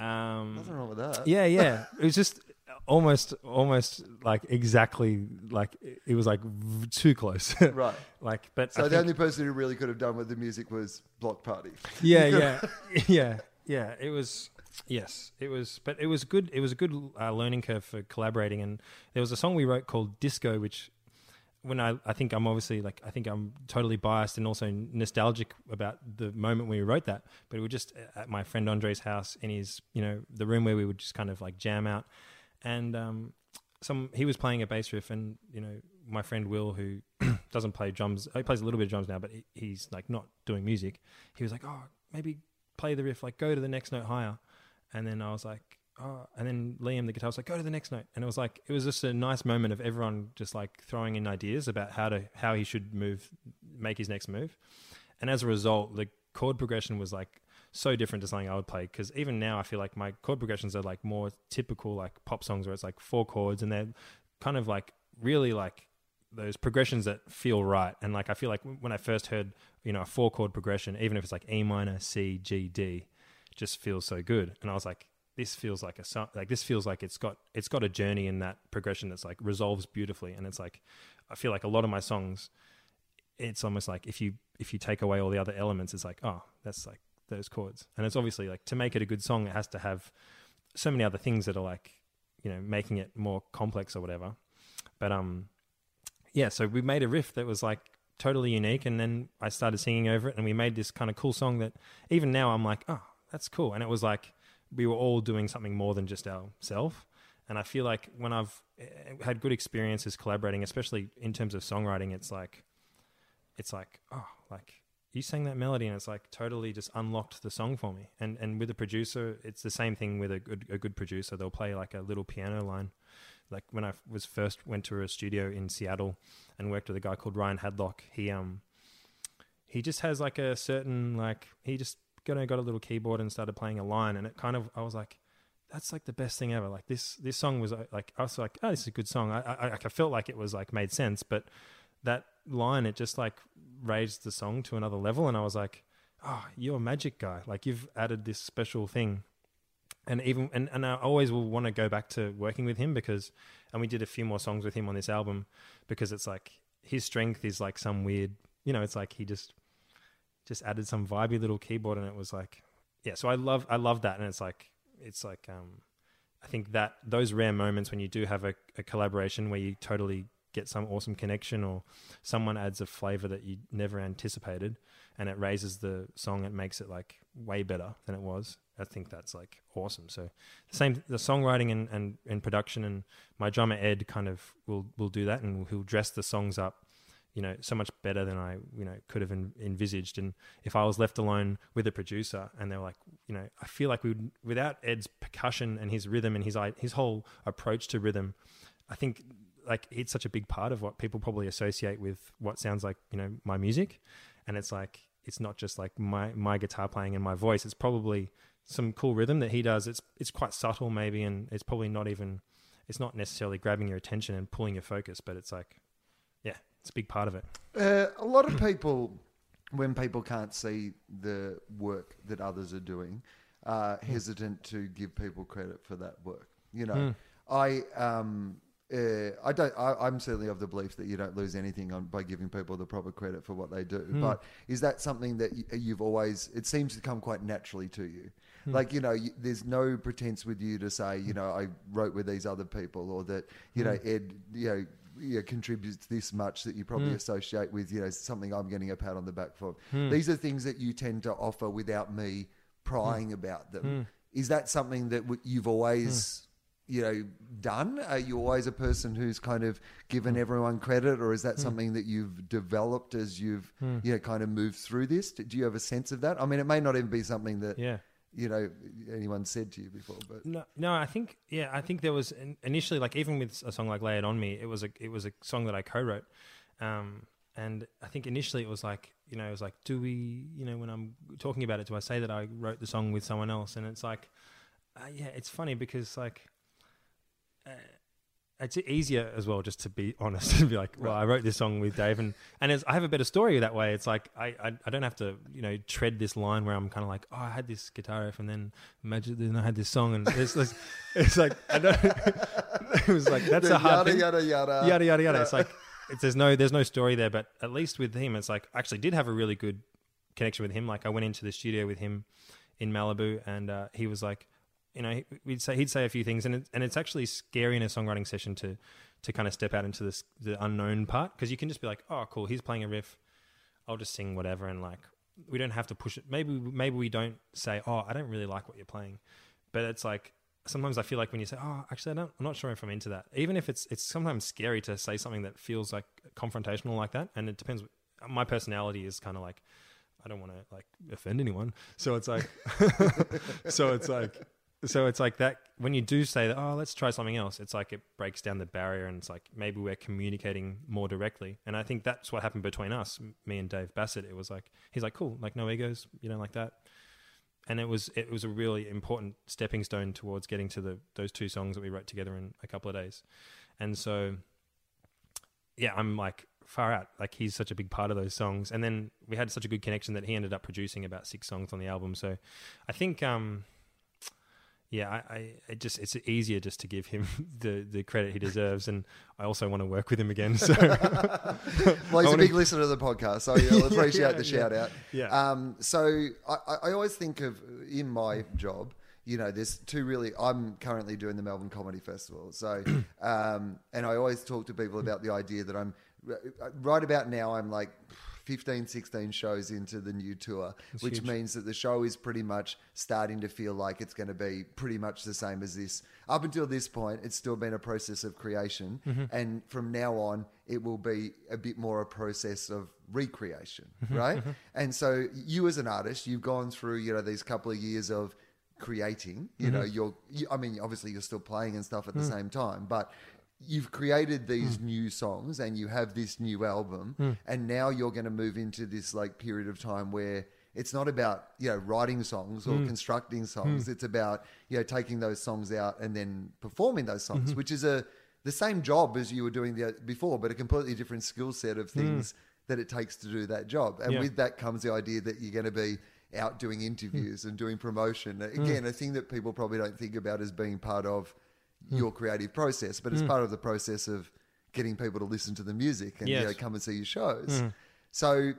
um, Nothing wrong with that. yeah, yeah, it was just almost, almost like exactly like it was like v- too close, Right. like. But So I the think- only person who really could have done with the music was Bloc Party. yeah, yeah, yeah, yeah. It was yes, it was, but it was good. It was a good uh, learning curve for collaborating. And there was a song we wrote called Disco, which when I I think I'm obviously like I think I'm totally biased and also nostalgic about the moment when we wrote that. But we were just at my friend Andre's house in his you know the room where we would just kind of like jam out, and um, some he was playing a bass riff, and you know my friend Will who doesn't play drums, he plays a little bit of drums now, but he, he's like not doing music. He was like, oh, maybe play the riff, like go to the next note higher, and then I was like. Oh, and then Liam, the guitar, was like, "Go to the next note," and it was like it was just a nice moment of everyone just like throwing in ideas about how to how he should move, make his next move, and as a result, the chord progression was like so different to something I would play. Because even now, I feel like my chord progressions are like more typical like pop songs where it's like four chords and they're kind of like really like those progressions that feel right. And like I feel like when I first heard you know a four chord progression, even if it's like A minor, C, G, D, just feels so good. And I was like, this feels like a like this feels like it's got it's got a journey in that progression that's like resolves beautifully. And it's like I feel like a lot of my songs it's almost like if you if you take away all the other elements, it's like oh, that's like those chords. And it's obviously like to make it a good song, it has to have so many other things that are like you know making it more complex or whatever. But um, yeah. So we made a riff that was like totally unique, and then I started singing over it, and we made this kind of cool song that even now I'm like, oh, that's cool. And it was like we were all doing something more than just ourselves. And I feel like when I've eh, had good experiences collaborating, especially in terms of songwriting, it's like it's like oh like you sang that melody and it's like totally just unlocked the song for me. And and with a producer it's the same thing with a good a good producer. They'll play like a little piano line. Like when I was first went to a studio in Seattle and worked with a guy called Ryan Hadlock he um he just has like a certain like he just got a, got a little keyboard and started playing a line. And it kind of I was like that's like the best thing ever. Like this this song was uh, like I was like oh this is a good song. I I, I felt like it was like made sense but that line it just like raised the song to another level and i was like oh you're a magic guy. Like you've added this special thing. And even and, and i always will want to go back to working with him because and we did a few more songs with him on this album because it's like his strength is like some weird you know it's like he just just added some vibey little keyboard and it was like yeah so i love i love that and it's like it's like um i think that those rare moments when you do have a, a collaboration where you totally get some awesome connection or someone adds a flavor that you never anticipated and it raises the song and makes it like way better than it was i think that's like awesome. So the same the songwriting and, and, and production and my drummer ed kind of will will do that and he'll dress the songs up you know so much better than i you know could have en- envisaged. And if i was left alone with a producer and they're like you know i feel like we would without ed's percussion and his rhythm and his his whole approach to rhythm i think like it's such a big part of what people probably associate with what sounds like you know my music. And it's like it's not just like my my guitar playing and my voice. It's probably some cool rhythm that he does. It's it's quite subtle maybe and it's probably not even it's not necessarily grabbing your attention and pulling your focus but it's like yeah it's a big part of it. Uh, a lot of people, when people can't see the work that others are doing, are hesitant to give people credit for that work. You know, I um, uh, I don't. I, I'm certainly of the belief that you don't lose anything on by giving people the proper credit for what they do. Hmm. But is that something that you've always? It seems to come quite naturally to you. Hmm. Like you know, you, there's no pretense with you to say, you know, I wrote with these other people, or that you know, hmm. Ed, you know. You know, contributes this much that you probably associate with, you know, something I'm getting a pat on the back for. These are things that you tend to offer without me prying about them. Is that something that w- you've always you know done? Are you always a person who's kind of given everyone credit, or is that something that you've developed as you've you know kind of moved through this? Do you have a sense of that? I mean, it may not even be something that Yeah. you know anyone said to you before, but No, no, I think yeah, I think there was initially like even with a song like "Lay It On Me," it was a it was a song that I co-wrote, um, and I think initially it was like you know it was like do we you know when I'm talking about it do I say that I wrote the song with someone else and it's like uh, yeah it's funny because like it's easier as well just to be honest and be like well I wrote this song with Dave and and I have a better story that way. It's like I, I I don't have to you know tread this line where I'm kind of like oh I had this guitar riff and then imagine then I had this song and it's, it's, it's like I don't it was like that's The a hard yada, thing. yada yada. Yada yada yada. It's like it's, there's no there's no story there, but at least with him, it's like I actually did have a really good connection with him. Like I went into the studio with him in Malibu, and uh, he was like, you know, we'd say he'd say a few things, and it, and it's actually scary in a songwriting session to to kind of step out into this the unknown part because you can just be like, oh, cool, he's playing a riff, I'll just sing whatever, and like we don't have to push it. Maybe maybe we don't say, oh, I don't really like what you're playing, but it's like sometimes I feel like when you say, "Oh, actually, I don't, I'm not sure if I'm into that," even if it's it's sometimes scary to say something that feels like confrontational like that, and it depends. My personality is kind of like I don't want to like offend anyone, so it's like, so it's like, so it's like that when you do say that, oh, let's try something else. It's like it breaks down the barrier, and it's like maybe we're communicating more directly. And I think that's what happened between us, me and Dave Bassett. It was like he's like, cool, like no egos, you don't like that and it was it was a really important stepping stone towards getting to the those two songs that we wrote together in a couple of days. And so yeah, I'm like far out. Like he's such a big part of those songs. And then we had such a good connection that he ended up producing about six songs on the album. So I think um yeah, I, I it just it's easier just to give him the, the credit he deserves, and I also want to work with him again. So well, he's a big listener to the podcast, so you'll appreciate Yeah, the yeah. shout out. yeah, Um, so I, I I always think of in my job, you know, there's two really. I'm currently doing the Melbourne Comedy Festival, so um, and I always talk to people about the idea that I'm right about now. I'm like 15, 16 shows into the new tour, That's which huge. means that the show is pretty much starting to feel like it's going to be pretty much the same as this. Up until this point, it's still been a process of creation, Mm-hmm. and from now on, it will be a bit more a process of recreation, Mm-hmm. right? And so, you as an artist, you've gone through you know these couple of years of creating. You know, Mm-hmm. you're. You, I mean, obviously, you're still playing and stuff at Mm. the same time, but. You've created these hmm. new songs and you have this new album, Mm. and now you're going to move into this like period of time where it's not about you know writing songs or hmm. constructing hmm. songs. It's about you know taking those songs out and then performing those songs, mm-hmm. which is a the same job as you were doing the, before, but a completely different skill set of things that it takes to do that job. And Yeah. with that comes the idea that you're going to be out doing interviews and doing promotion. Again, a thing that people probably don't think about as being part of Hmm. your creative process, but it's hmm. part of the process of getting people to listen to the music and you know, come and see your shows. Hmm. So,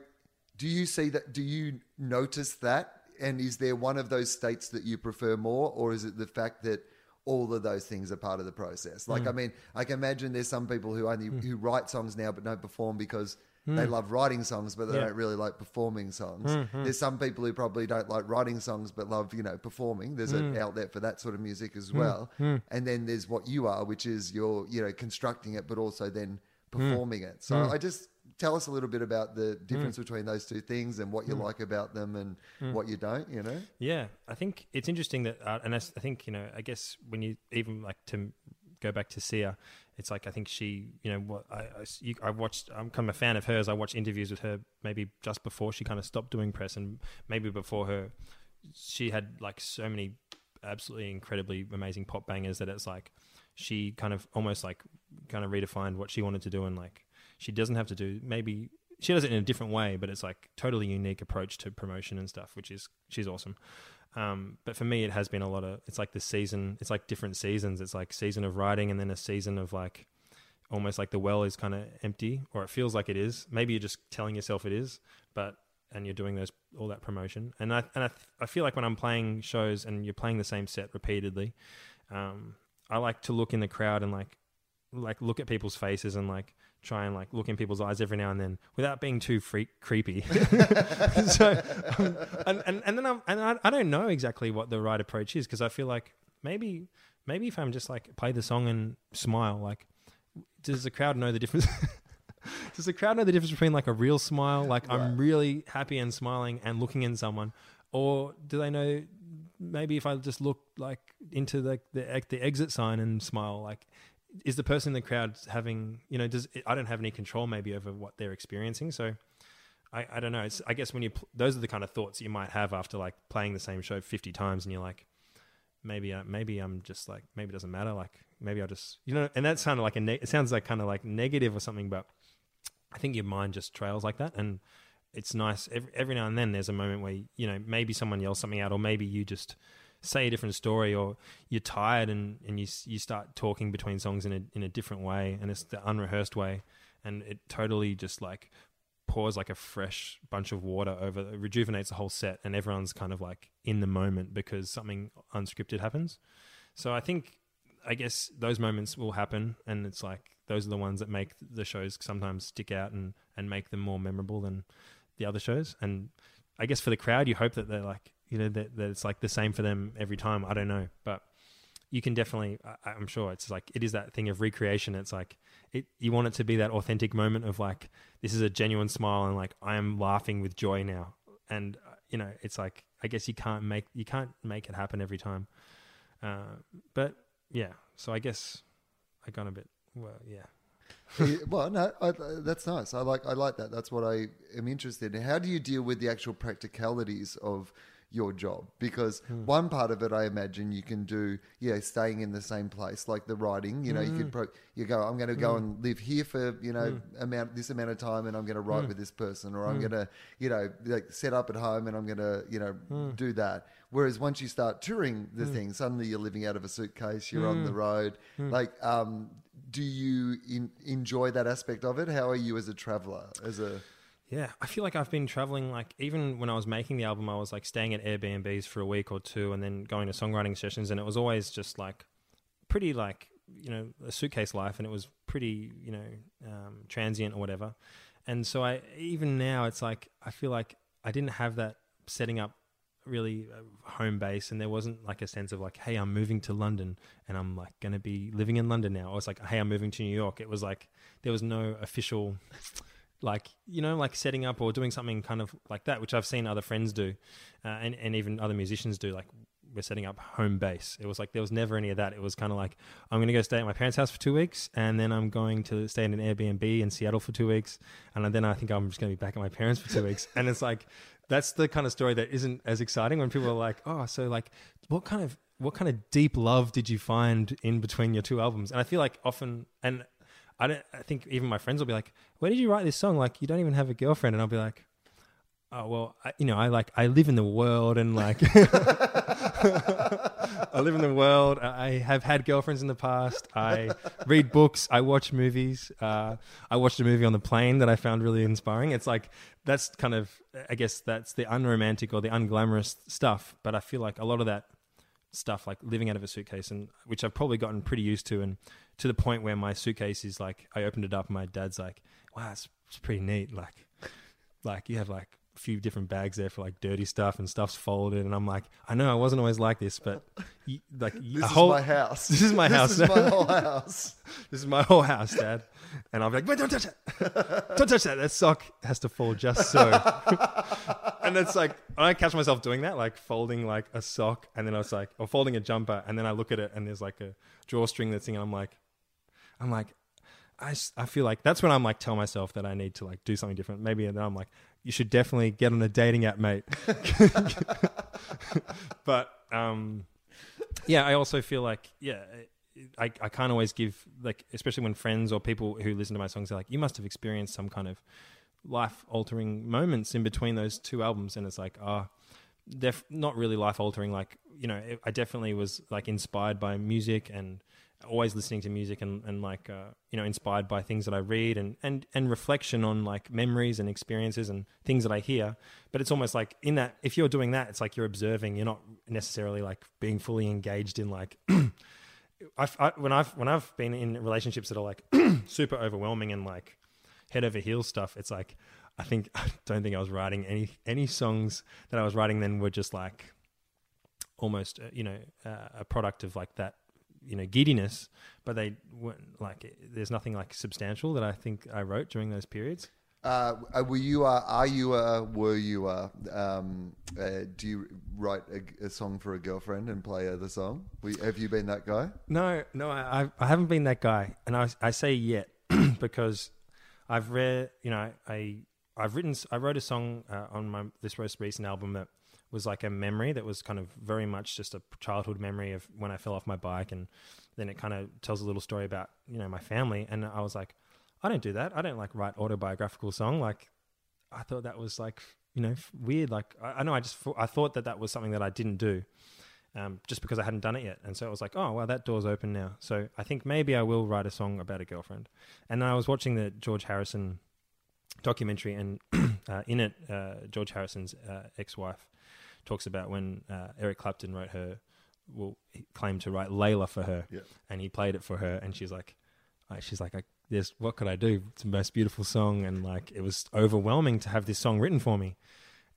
do you see that? Do you notice that? And is there one of those states that you prefer more, or is it the fact that all of those things are part of the process? Like, I mean, I can imagine there's some people who only who write songs now but don't perform because they hmm. love writing songs but they Yeah. don't really like performing songs. Hmm, hmm. There's some people who probably don't like writing songs but love you know performing. There's an outlet for that sort of music as well. And then there's what you are, which is you're you know constructing it but also then performing it. So I just tell us a little bit about the difference between those two things and what you like about them and what you don't. You know. Yeah, I think it's interesting that, uh, and I, I think you know, I guess when you even like to go back to Sia, it's like I think she, you know, what I I you, I watched. I'm kind of a fan of hers. I watched interviews with her maybe just before she kind of stopped doing press, and maybe before her, she had like so many absolutely incredibly amazing pop bangers that it's like she kind of almost like kind of redefined what she wanted to do and like she doesn't have to do maybe she does it in a different way but it's like totally unique approach to promotion and stuff which is she's awesome um, but for me it has been a lot of it's like the season it's like different seasons. It's like season of writing and then a season of like almost like the well is kind of empty or it feels like it is. Maybe you're just telling yourself it is but and you're doing those all that promotion. And i and i, I feel like when i'm playing shows and you're playing the same set repeatedly um, i like to look in the crowd and like like look at people's faces and like try and like look in people's eyes every now and then without being too freak creepy so um, and, and and then I'm and I, I don't know exactly what the right approach is because I feel like maybe maybe if I'm just like play the song and smile, like does the crowd know the difference? does the crowd know the difference between like a real smile, like I'm really happy and smiling and looking in someone, or do they know maybe if I just look like into the the, the exit sign and smile, like is the person in the crowd having you know does I don't have any control maybe over what they're experiencing, so. I, I don't know. It's, I guess when you pl- those are the kind of thoughts you might have after like playing the same show fifty times, and you're like, maybe I, maybe I'm just like maybe it doesn't matter. Like maybe I'll just you know. And that sounded like a ne- it sounds like kind of like negative or something, but I think your mind just trails like that, and it's nice every every now and then. There's a moment where you know maybe someone yells something out, or maybe you just say a different story, or you're tired and and you you start talking between songs in a in a different way, and it's the unrehearsed way, and it totally just like pours like a fresh bunch of water over it rejuvenates the whole set and everyone's kind of like in the moment because something unscripted happens. So i think i guess those moments will happen and it's like those are the ones that make the shows sometimes stick out and and make them more memorable than the other shows. And i guess for the crowd you hope that they're like you know that, that it's like the same for them every time i don't know but you can definitely I, i'm sure it's like it is that thing of recreation it's like it you want it to be that authentic moment of like this is a genuine smile and like I am laughing with joy now. And uh, you know, it's like I guess you can't make you can't make it happen every time. Uh, but yeah, so I guess I got a bit well, yeah. Yeah, well, no, I, that's nice. I like I like that. That's what I am interested in. How do you deal with the actual practicalities of your job? Because Hmm. one part of it, I imagine, you can do, yeah, staying in the same place, like the writing. You know, you Hmm. could pro- you go, I'm going to go and live here for you know amount this amount of time, and I'm going to Hmm. write with this person, or I'm going to you know like set up at home, and I'm going to you know Hmm. do that. Whereas once you start touring the thing, suddenly you're living out of a suitcase, you're on the Hmm. road. Like, um, do you in, enjoy that aspect of it? How are you as a traveler? As a Yeah, I feel like I've been traveling. Like even when I was making the album, I was like staying at Airbnbs for a week or two, and then going to songwriting sessions, and it was always just like pretty like you know a suitcase life, and it was pretty you know um, transient or whatever. And so I even now it's like I feel like I didn't have that setting up really uh, home base and there wasn't like a sense of like hey i'm moving to london and i'm like going to be living in london now or it's like hey i'm moving to new york it was like there was no official like you know like setting up or doing something kind of like that which i've seen other friends do uh, and, and even other musicians do like we're setting up home base. It was like there was never any of that. It was kind of like i'm going to go stay at my parents house for two weeks and then i'm going to stay in an airbnb in seattle for two weeks and then i think i'm just going to be back at my parents for two weeks. And it's like that's the kind of story that isn't as exciting when people are like oh so like what kind of what kind of deep love did you find in between your two albums? And i feel like often and I don't. I think even my friends will be like, "Where did you write this song? Like, you don't even have a girlfriend." And I'll be like, "Oh well, I, you know, I like I live in the world and like I live in the world. I have had girlfriends in the past. I read books. I watch movies. Uh, I watched a movie on the plane that I found really inspiring. It's like that's kind of, I guess, that's the unromantic or the unglamorous stuff. But I feel like a lot of that stuff like living out of a suitcase and which I've probably gotten pretty used to and to the point where my suitcase is like I opened it up and my dad's like wow it's, it's pretty neat like like you have like a few different bags there for like dirty stuff and stuff's folded. And I'm like I know I wasn't always like this but you, like this a is whole my house. this is my house This is my whole house. this is my whole house dad. And I'll be like wait don't touch that don't touch that. That sock has to fall just so. And it's like I catch myself doing that, like folding like a sock, and then I was like, or folding a jumper, and then I look at it, and there's like a drawstring that's thing, and I'm like, I'm like, I, I feel like that's when I'm like tell myself that I need to like do something different. Maybe and then I'm like, you should definitely get on a dating app, mate. but um, yeah, I also feel like yeah. I, I can't always give like especially when friends or people who listen to my songs are like you must have experienced some kind of life altering moments in between those two albums and it's like ah def- not really life altering like you know i definitely was like inspired by music and always listening to music and, and like uh, you know inspired by things that i read and, and and reflection on like memories and experiences and things that i hear. But it's almost like in that if you're doing that it's like you're observing. You're not necessarily like being fully engaged in like I've, I, when I've when I've been in relationships that are like super overwhelming and like head over heels stuff, it's like I think I don't think I was writing any any songs that I was writing then were just like almost uh, you know uh, a product of like that you know giddiness, but they weren't like there's nothing like substantial that I think I wrote during those periods. Uh, were you? Uh, are you? Uh, were you? Uh, um, uh, do you write a, a song for a girlfriend and play her the song? We, have you been that guy? No, no, I, I- haven't been that guy, and I, I say yet because I've read, you know, I I've written, I wrote a song uh, on my this most recent album that was like a memory that was kind of very much just a childhood memory of when I fell off my bike, and then it kind of tells a little story about you know my family, and I was like, I don't do that. I don't like write autobiographical song. Like, I thought that was like you know weird. Like, I, I know I just I thought that that was something that I didn't do um, just because I hadn't done it yet. And so it was like, oh, well, that door's open now. So I think maybe I will write a song about a girlfriend. And then I was watching the George Harrison documentary, and uh, in it, uh, George Harrison's uh, ex wife talks about when uh, Eric Clapton wrote her, well, he claimed to write Layla for her, Yeah. and he played it for her, and she's like, she's like, I, there's what could I do? It's the most beautiful song, and like it was overwhelming to have this song written for me,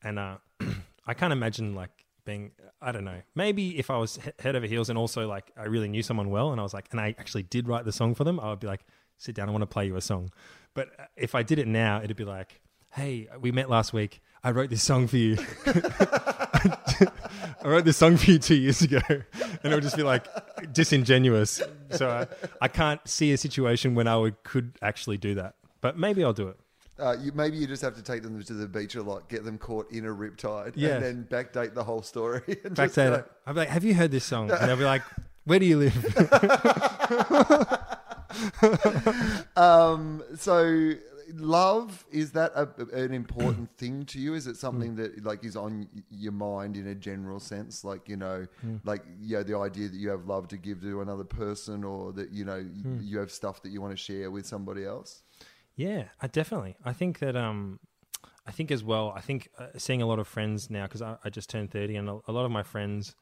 and uh, I can't imagine like being, I don't know, maybe if I was he- head over heels and also like I really knew someone well, and I was like, and I actually did write the song for them, I would be like, sit down, I want to play you a song, but uh, if I did it now, it'd be like. Hey, we met last week. I wrote this song for you. I wrote this song for you two years ago, and it would just be like disingenuous. So I, I can't see a situation when I would could actually do that, but maybe I'll do it. Uh, you, maybe you just have to take them to the beach a lot, get them caught in a riptide, Yeah. and then backdate the whole story. And Back just I'll be like, "Have you heard this song?" And they'll be like, "Where do you live?" Um, so love is that a, an important thing to you? Is it something Hmm. that like is on your mind in a general sense? Like you know, Hmm. like yeah, the idea that you have love to give to another person, or that you know Hmm. you have stuff that you want to share with somebody else. Yeah, I definitely. I think that um, I think as well. I think uh, seeing a lot of friends now because I, I just turned thirty, and a, a lot of my friends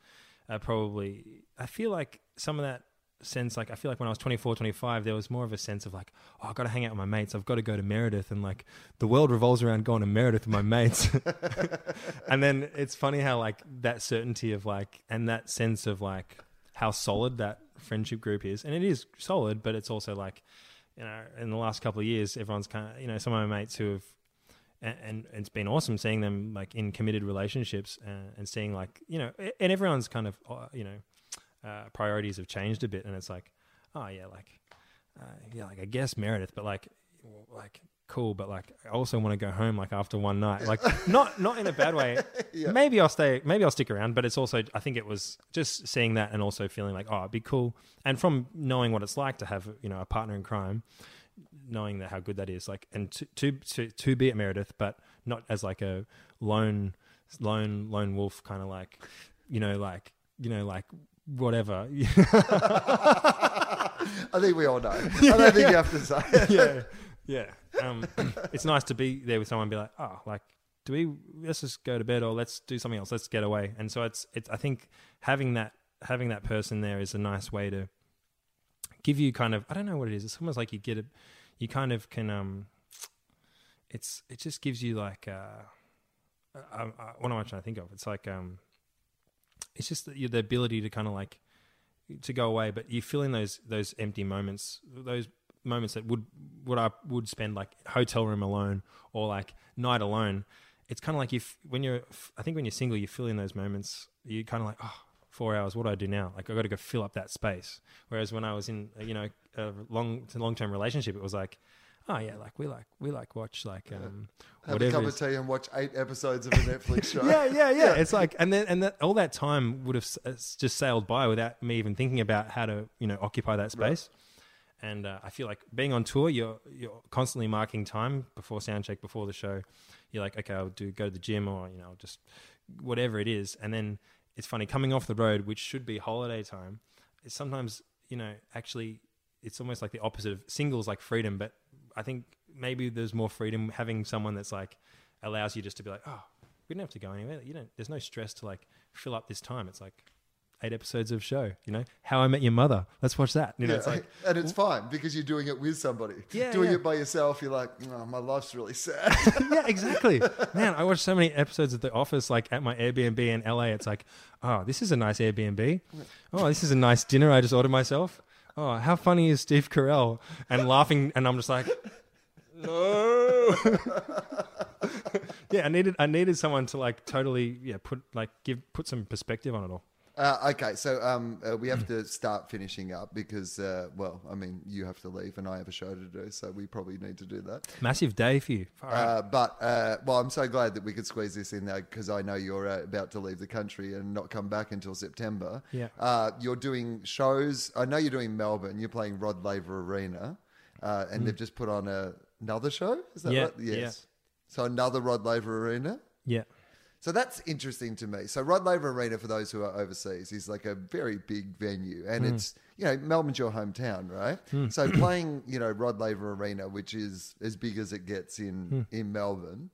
are probably. I feel like some of that sense, like I feel like when I was 24, 25, there was more of a sense of like, oh, I've got to hang out with my mates. I've got to go to Meredith, and like the world revolves around going to Meredith with my mates. and then it's funny how like that certainty of like, and that sense of like how solid that friendship group is, and it is solid, but it's also like you know, in the last couple of years, everyone's kind of, you know, some of my mates who have, and, and it's been awesome seeing them like in committed relationships uh, and seeing like, you know, and everyone's kind of, uh, you know, uh, priorities have changed a bit. And it's like, oh, yeah, like, uh, yeah, like I guess Meredith, but like, like, cool, but like, I also want to go home like after one night, like, not, not in a bad way. Yeah. Maybe I'll stay, maybe I'll stick around, but it's also, I think it was just seeing that and also feeling like, oh, it'd be cool. And from knowing what it's like to have, you know, a partner in crime, knowing that how good that is, like, and to to to, to be at Meredith, but not as like a lone lone lone wolf kind of like, you know, like you know, like whatever. I think we all know. I don't think you have to say. it. yeah, yeah. Um, it's nice to be there with someone and be like, oh, like, do we? Let's just go to bed, or let's do something else. Let's get away. And so it's it's. I think having that having that person there is a nice way to give you kind of. I don't know what it is. It's almost like you get it. You kind of can. Um, it's it just gives you like. Uh, uh, uh, what am I trying to think of? It's like um, it's just the, the ability to kind of like to go away, but you fill in those those empty moments, those moments that would would I would spend like hotel room alone or like night alone. It's kind of like if when you're, I think when you're single, you fill in those moments. You kind of like, oh, four hours. What do I do now? Like I got to go fill up that space. Whereas when I was in, you know, a long long term relationship, it was like, oh yeah, like we like we like watch like um Have a whatever. cup of is. tea and watch eight episodes of a Netflix show. yeah, yeah, yeah. It's like, and then and that all that time would have s- it's just sailed by without me even thinking about how to, you know, occupy that space. And uh, I feel like being on tour, you're you're constantly marking time before soundcheck, before the show. You're like, okay, I'll do go to the gym or you know, I'll just whatever it is. And then it's funny coming off the road, which should be holiday time. It's sometimes you know actually it's almost like the opposite of singles like freedom, but I think maybe there's more freedom having someone that's like allows you just to be like, oh, we don't have to go anywhere. You don't. There's no stress to like fill up this time. It's like eight episodes of show. You know, How I Met Your Mother. Let's watch that. You know, Yeah, it's like and it's fine because you're doing it with somebody. Yeah, doing yeah. it by yourself, you're like, oh, my life's really sad. yeah, exactly. Man, I watched so many episodes of The Office, like at my Airbnb in LA. It's like, oh, this is a nice Airbnb. Oh, this is a nice dinner I just ordered myself. Oh, how funny is Steve Carell? And laughing, and I'm just like, no. yeah, I needed I needed someone to like totally yeah put like give put some perspective on it all. Uh, okay, so um, uh, we have to start finishing up because, uh, well, I mean, you have to leave and I have a show to do, so we probably need to do that. Massive day for you. Uh, but uh, well, I'm so glad that we could squeeze this in there because I know you're uh, about to leave the country and not come back until September. Yeah. Uh, you're doing shows. I know you're doing Melbourne. You're playing Rod Laver Arena, uh, and they've just put on a, another show. Is that Mm. Yeah, right? Yes. So another Rod Laver Arena. yeah. So that's interesting to me. So Rod Laver Arena, for those who are overseas, is like a very big venue, and hmm. it's you know Melbourne's your hometown, right? Hmm. So hmm. playing you know Rod Laver Arena, which is as big as it gets in in Melbourne,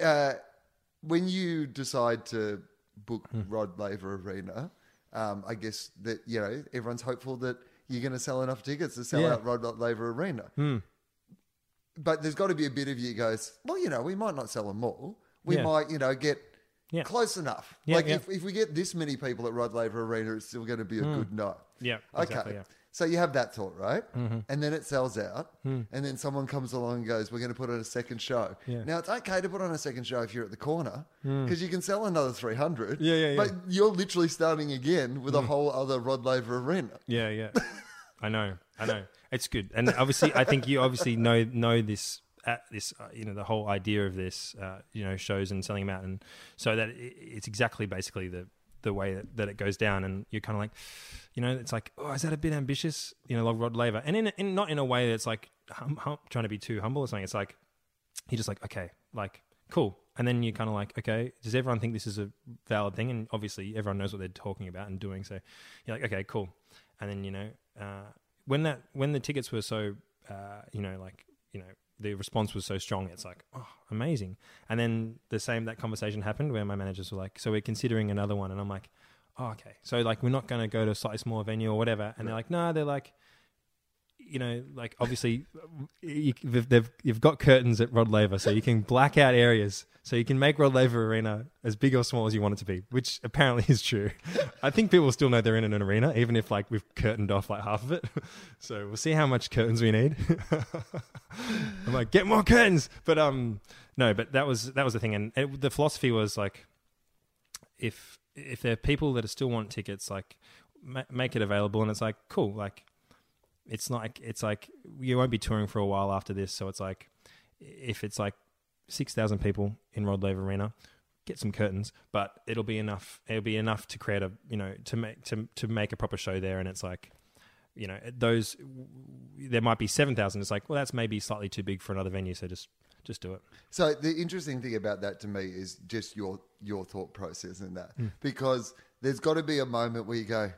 uh, when you decide to book Rod Laver Arena, um, I guess that you know everyone's hopeful that you're going to sell enough tickets to sell Yeah. out Rod Laver Arena. But there's got to be a bit of you goes, well, you know, we might not sell them all. We Yeah. might, you know, get Yeah. close enough. Yeah, like. If, if we get this many people at Rod Laver Arena, it's still going to be a good night. Yeah, Okay. exactly. Mm-hmm. So you have that thought, right? And then it sells out. Mm. And then someone comes along and goes, We're going to put on a second show. Yeah. Now, it's okay to put on a second show if you're at the corner because you can sell another 300. Mm. Yeah, yeah, yeah. But you're literally starting again with a whole other Rod Laver Arena. Yeah, yeah. I know, I know. It's good, and obviously, I think you obviously know know this. Uh, this, uh, you know, the whole idea of this, uh, you know, shows and selling them out, and so that it, it's exactly basically the the way that, that it goes down, and you're kind of like, you know, it's like, oh, is that a bit ambitious? You know, like Rod Laver, and in, in not in a way that's like hum, hum, trying to be too humble or something. It's like you're just like, okay, like cool, and then you're kind of like, okay, does everyone think this is a valid thing? And obviously, everyone knows what they're talking about and doing. So you're like, okay, cool, and then you know, uh, when that when the tickets were so, uh, you know, like you know. The response was so strong. It's like, oh, amazing. And then the same that conversation happened where my managers were like, so we're considering another one, and I'm like, oh, okay. So like we're not going to go to a slightly smaller venue or whatever. And they're like, no, they're like, you know, like obviously you, they've, they've you've got curtains at Rod Laver, so you can black out areas, so you can make Rod Laver Arena as big or small as you want it to be, which apparently is true. I think people still know they're in an arena, even if like we've curtained off like half of it. So we'll see how much curtains we need. I'm like, get more curtains, but um, no, but that was that was the thing, and it, the philosophy was like, if if there are people that still want tickets, like ma- make it available, and it's like cool, like it's like it's like you won't be touring for a while after this, so it's like if it's like six thousand people in Rod Laver Arena, get some curtains, but it'll be enough. It'll be enough to create a you know to make to to make a proper show there, and it's like you know those there might be seven thousand. It's like well that's maybe slightly too big for another venue, so just just do it. So the interesting thing about that to me is just your your thought process in that, Hmm. because there's got to be a moment where you go, "D-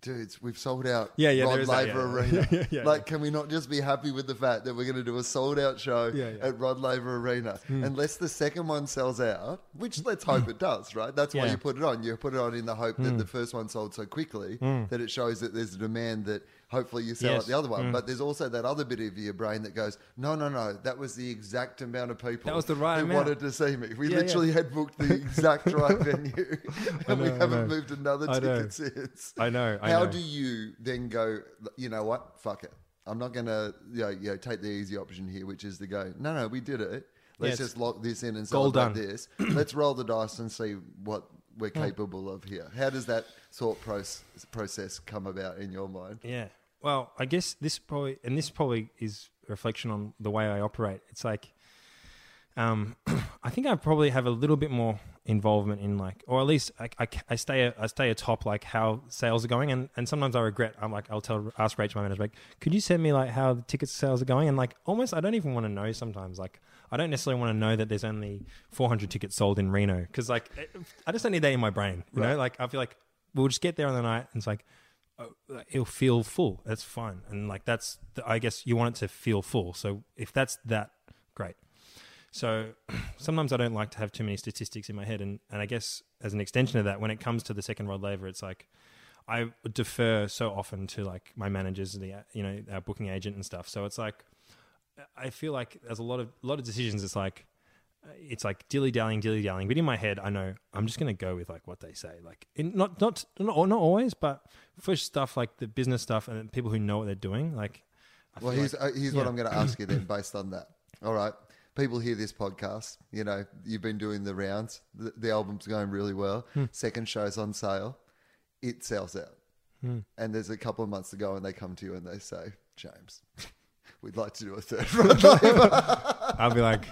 dudes, we've sold out. Yeah, yeah, Rod is that, Laver yeah. Arena. Yeah, yeah, like, can we not just be happy with the fact that we're going to do a sold out show Hmm. at Rod Laver Arena, unless the second one sells out, which let's hope it does, right? That's why. Hmm. you put it on. You put it on in the hope that the first one sold so quickly that it shows that there's a demand that. Hopefully you sell Yes. out the other one, Mm. but there's also that other bit of your brain that goes, no, no, no, that was the exact amount of people That was the right who amount. wanted to see me. We Yeah, yeah. literally had booked the exact right venue, and we know, I haven't moved another I know. ticket since. I know. I How know. do you then go? You know what? Fuck it. I'm not gonna you know, you know, take the easy option here, which is to go. No, no, we did it. Let's it's just lock this in and celebrate this. Let's roll the dice and see what we're capable of here. How does that thought process process come about in your mind? Yeah. Well, I guess this probably, and this probably is a reflection on the way I operate. It's like, um, I think I probably have a little bit more involvement in like, or at least I, I, I stay I stay atop like how sales are going, and, and sometimes I regret. I'm like, I'll tell ask Rachel my manager like, could you send me like how the ticket sales are going? And like, almost I don't even want to know sometimes. Like, I don't necessarily want to know that there's only 400 tickets sold in Reno because like, I just don't need that in my brain. You know, like I feel like we'll just get there on the night, and it's like Uh, it'll feel full. That's fine, and like that's the, I guess you want it to feel full. So if that's that, great. So sometimes I don't like to have too many statistics in my head, and and I guess as an extension of that, when it comes to the second Rod Laver, it's like I defer so often to like my managers, the you know our booking agent and stuff. So it's like I feel like there's a lot of a lot of decisions. It's like it's like dilly dallying, dilly dallying. But in my head, I know I'm just going to go with like what they say. Like in, not not not not always, but for stuff like the business stuff and people who know what they're doing. Like, I well, here's like, uh, here's yeah. what I'm going to ask you then, based on that. All right, people hear this podcast. You know, you've been doing the rounds. The, the album's going really well. Hmm. Second show's on sale. It sells out. Hmm. And there's a couple of months to go, and they come to you and they say, James, we'd like to do a third I'll be like,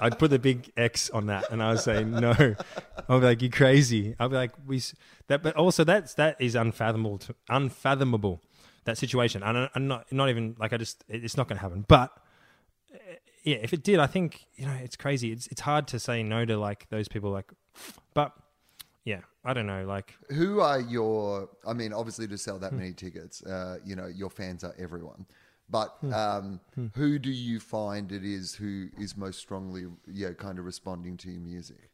I'd put the big X on that, and I would say no. I'll be like, "You crazy?" I'll be like, "We that," but also that's that is unfathomable, to, unfathomable. That situation, and I'm not not even like I just it's not going to happen. But yeah, if it did, I think you know it's crazy. It's it's hard to say no to like those people. Like, but yeah, I don't know. Like, who are your? I mean, obviously, to sell that many tickets, uh, you know, your fans are everyone. But hmm. um, hmm. who do you find it is who is most strongly, yeah, kind of responding to your music?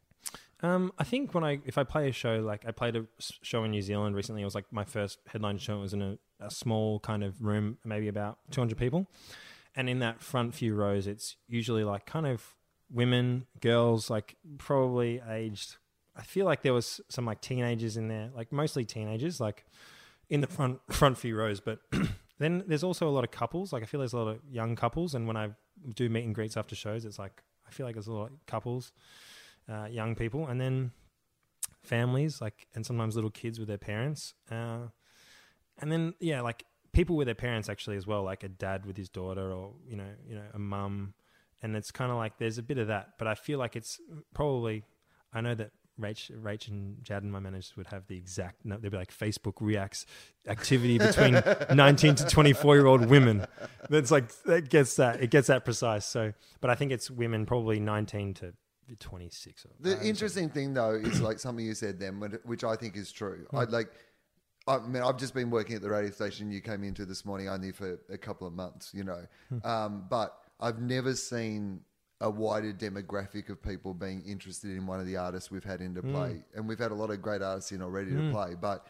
Um, I think when I if I play a show like I played a show in New Zealand recently, it was like my first headline show. It was in a, a small kind of room, maybe about two hundred people, and in that front few rows, it's usually like kind of women, girls, like probably aged. I feel like there was some like teenagers in there, like mostly teenagers, like in the front front few rows, but Then there's also a lot of couples. Like I feel there's a lot of young couples, and when I do meet and greets after shows, it's like I feel like there's a lot of couples, uh, young people, and then families, like and sometimes little kids with their parents, uh, and then yeah, like people with their parents actually as well, like a dad with his daughter, or you know, you know, a mum, and it's kind of like there's a bit of that, but I feel like it's probably I know that Rach, Rach and Jad and my managers would have the exact. No, they'd be like Facebook reacts activity between 19 to 24 year old women. That's like that gets that it gets that precise. So, but I think it's women probably 19 to 26. The interesting thing though is like something you said then, which I think is true. Hmm. I like. I mean, I've just been working at the radio station you came into this morning only for a couple of months, you know, hmm. um, but I've never seen a wider demographic of people being interested in one of the artists we've had into play. Mm. And we've had a lot of great artists in already mm. to play, but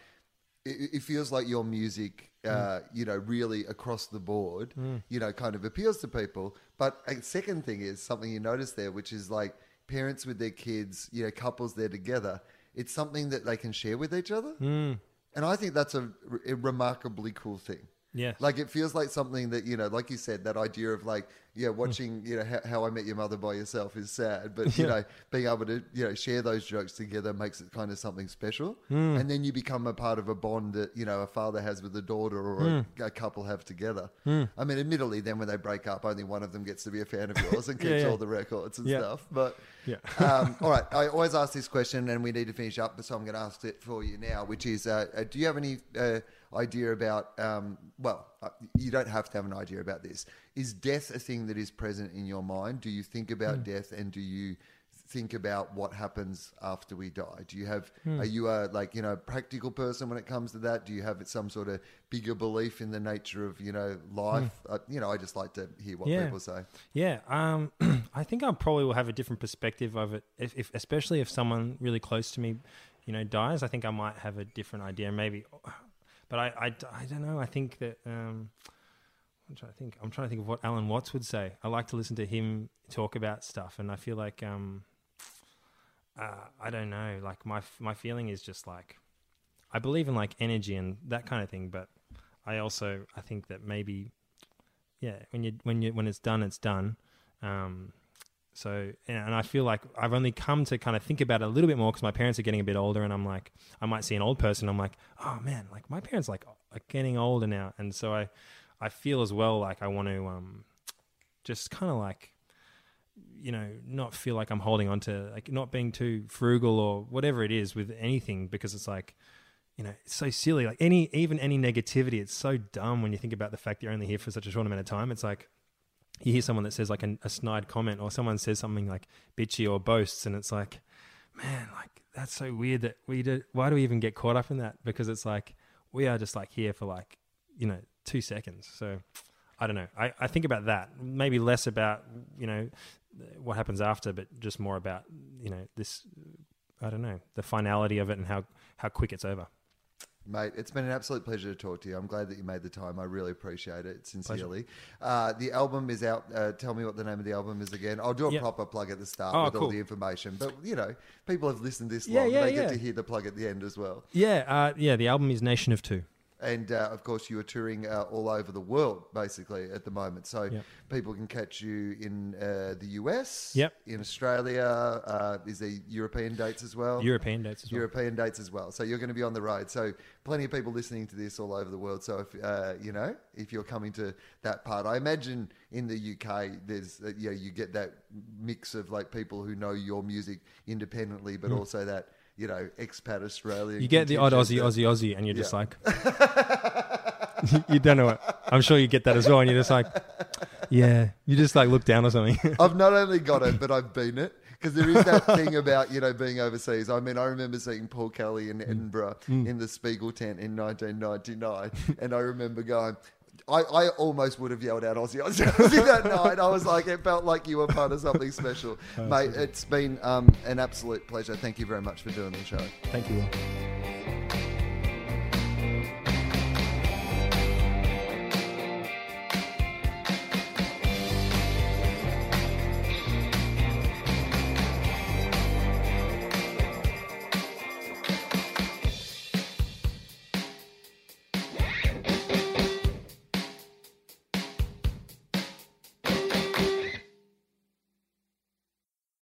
it, it, feels like your music, uh, mm. you know, really across the board, mm. you know, kind of appeals to people. But a second thing is something you notice there, which is like parents with their kids, you know, couples there together. It's something that they can share with each other. Mm. And I think that's a, a remarkably cool thing. Yeah. Like it feels like something that, you know, like you said, that idea of like, yeah, hmm. watching, you know, how, how, I Met Your Mother by yourself is sad, but, you yeah. know, being able to, you know, share those jokes together makes it kind of something special. Mm. And then you become a part of a bond that, you know, a father has with a daughter or mm. a, a, couple have together. Mm. I mean, admittedly, then when they break up, only one of them gets to be a fan of yours and keeps yeah, yeah. all the records and stuff. But, yeah. um, all right. I always ask this question and we need to finish up, but so I'm going to ask it for you now, which is uh, uh, do you have any. Uh, idea about, um, well, uh, you don't have to have an idea about this. Is death a thing that is present in your mind? Do you think about mm. death and do you think about what happens after we die? Do you have, mm. are you a, like, you know, practical person when it comes to that? Do you have some sort of bigger belief in the nature of, you know, life? Mm. Uh, you know, I just like to hear what yeah. people say. Yeah. Um, I think I probably will have a different perspective of it, if, if, especially if someone really close to me, you know, dies. I think I might have a different idea. Maybe but I, I, I don't know. I think that um, I'm trying to think. I'm trying to think of what Alan Watts would say. I like to listen to him talk about stuff, and I feel like um, uh, I don't know. Like my my feeling is just like I believe in like energy and that kind of thing, but I also I think that maybe yeah, when you when you when it's done, it's done. Um, so, and I feel like I've only come to kind of think about it a little bit more because my parents are getting a bit older, and I'm like, I might see an old person, I'm like, oh man, like my parents like are getting older now, and so I, I feel as well like I want to, um, just kind of like, you know, not feel like I'm holding on to like not being too frugal or whatever it is with anything because it's like, you know, it's so silly. Like any, even any negativity, it's so dumb when you think about the fact you're only here for such a short amount of time. It's like you hear someone that says like a, a snide comment or someone says something like bitchy or boasts and it's like man like that's so weird that we do why do we even get caught up in that because it's like we are just like here for like you know two seconds so I don't know. I, I think about that. Maybe less about, you know, what happens after, but just more about, you know, this, I don't know, the finality of it and how, how quick it's over. Mate, it's been an absolute pleasure to talk to you. I'm glad that you made the time. I really appreciate it, sincerely. Uh, the album is out. Uh, tell me what the name of the album is again. I'll do a Yep. proper plug at the start Oh, with all the information. But, you know, people have listened this Yeah, long. yeah, they get to hear the plug at the end as well. Yeah. Uh, yeah. The album is Nation of Two. And uh, of course, you are touring uh, all over the world basically at the moment. So Yep. people can catch you in uh, the US, Yep. in Australia. Uh, is there European dates as well? European dates as well. European dates as well. So you're going to be on the road. So plenty of people listening to this all over the world. So if uh, you know if you're coming to that part, I imagine in the UK there's uh, you know you get that mix of like people who know your music independently, but also that you know expat Australian. You get the odd Aussie, contingent Aussie, Aussie, and you're just Yeah. like, you don't know what. I'm sure you get that as well, and you're just like, yeah, you just like look down or something. I've not only got it, but I've been it. Because there is that thing about you know being overseas. I mean, I remember seeing Paul Kelly in mm. Edinburgh mm. in the Spiegel tent in 1999, and I remember going. I, I almost would have yelled out Aussie, Aussie, Aussie that night. I was like, it felt like you were part of something special, mate. It's been um, an absolute pleasure. Thank you very much for doing the show. Thank you.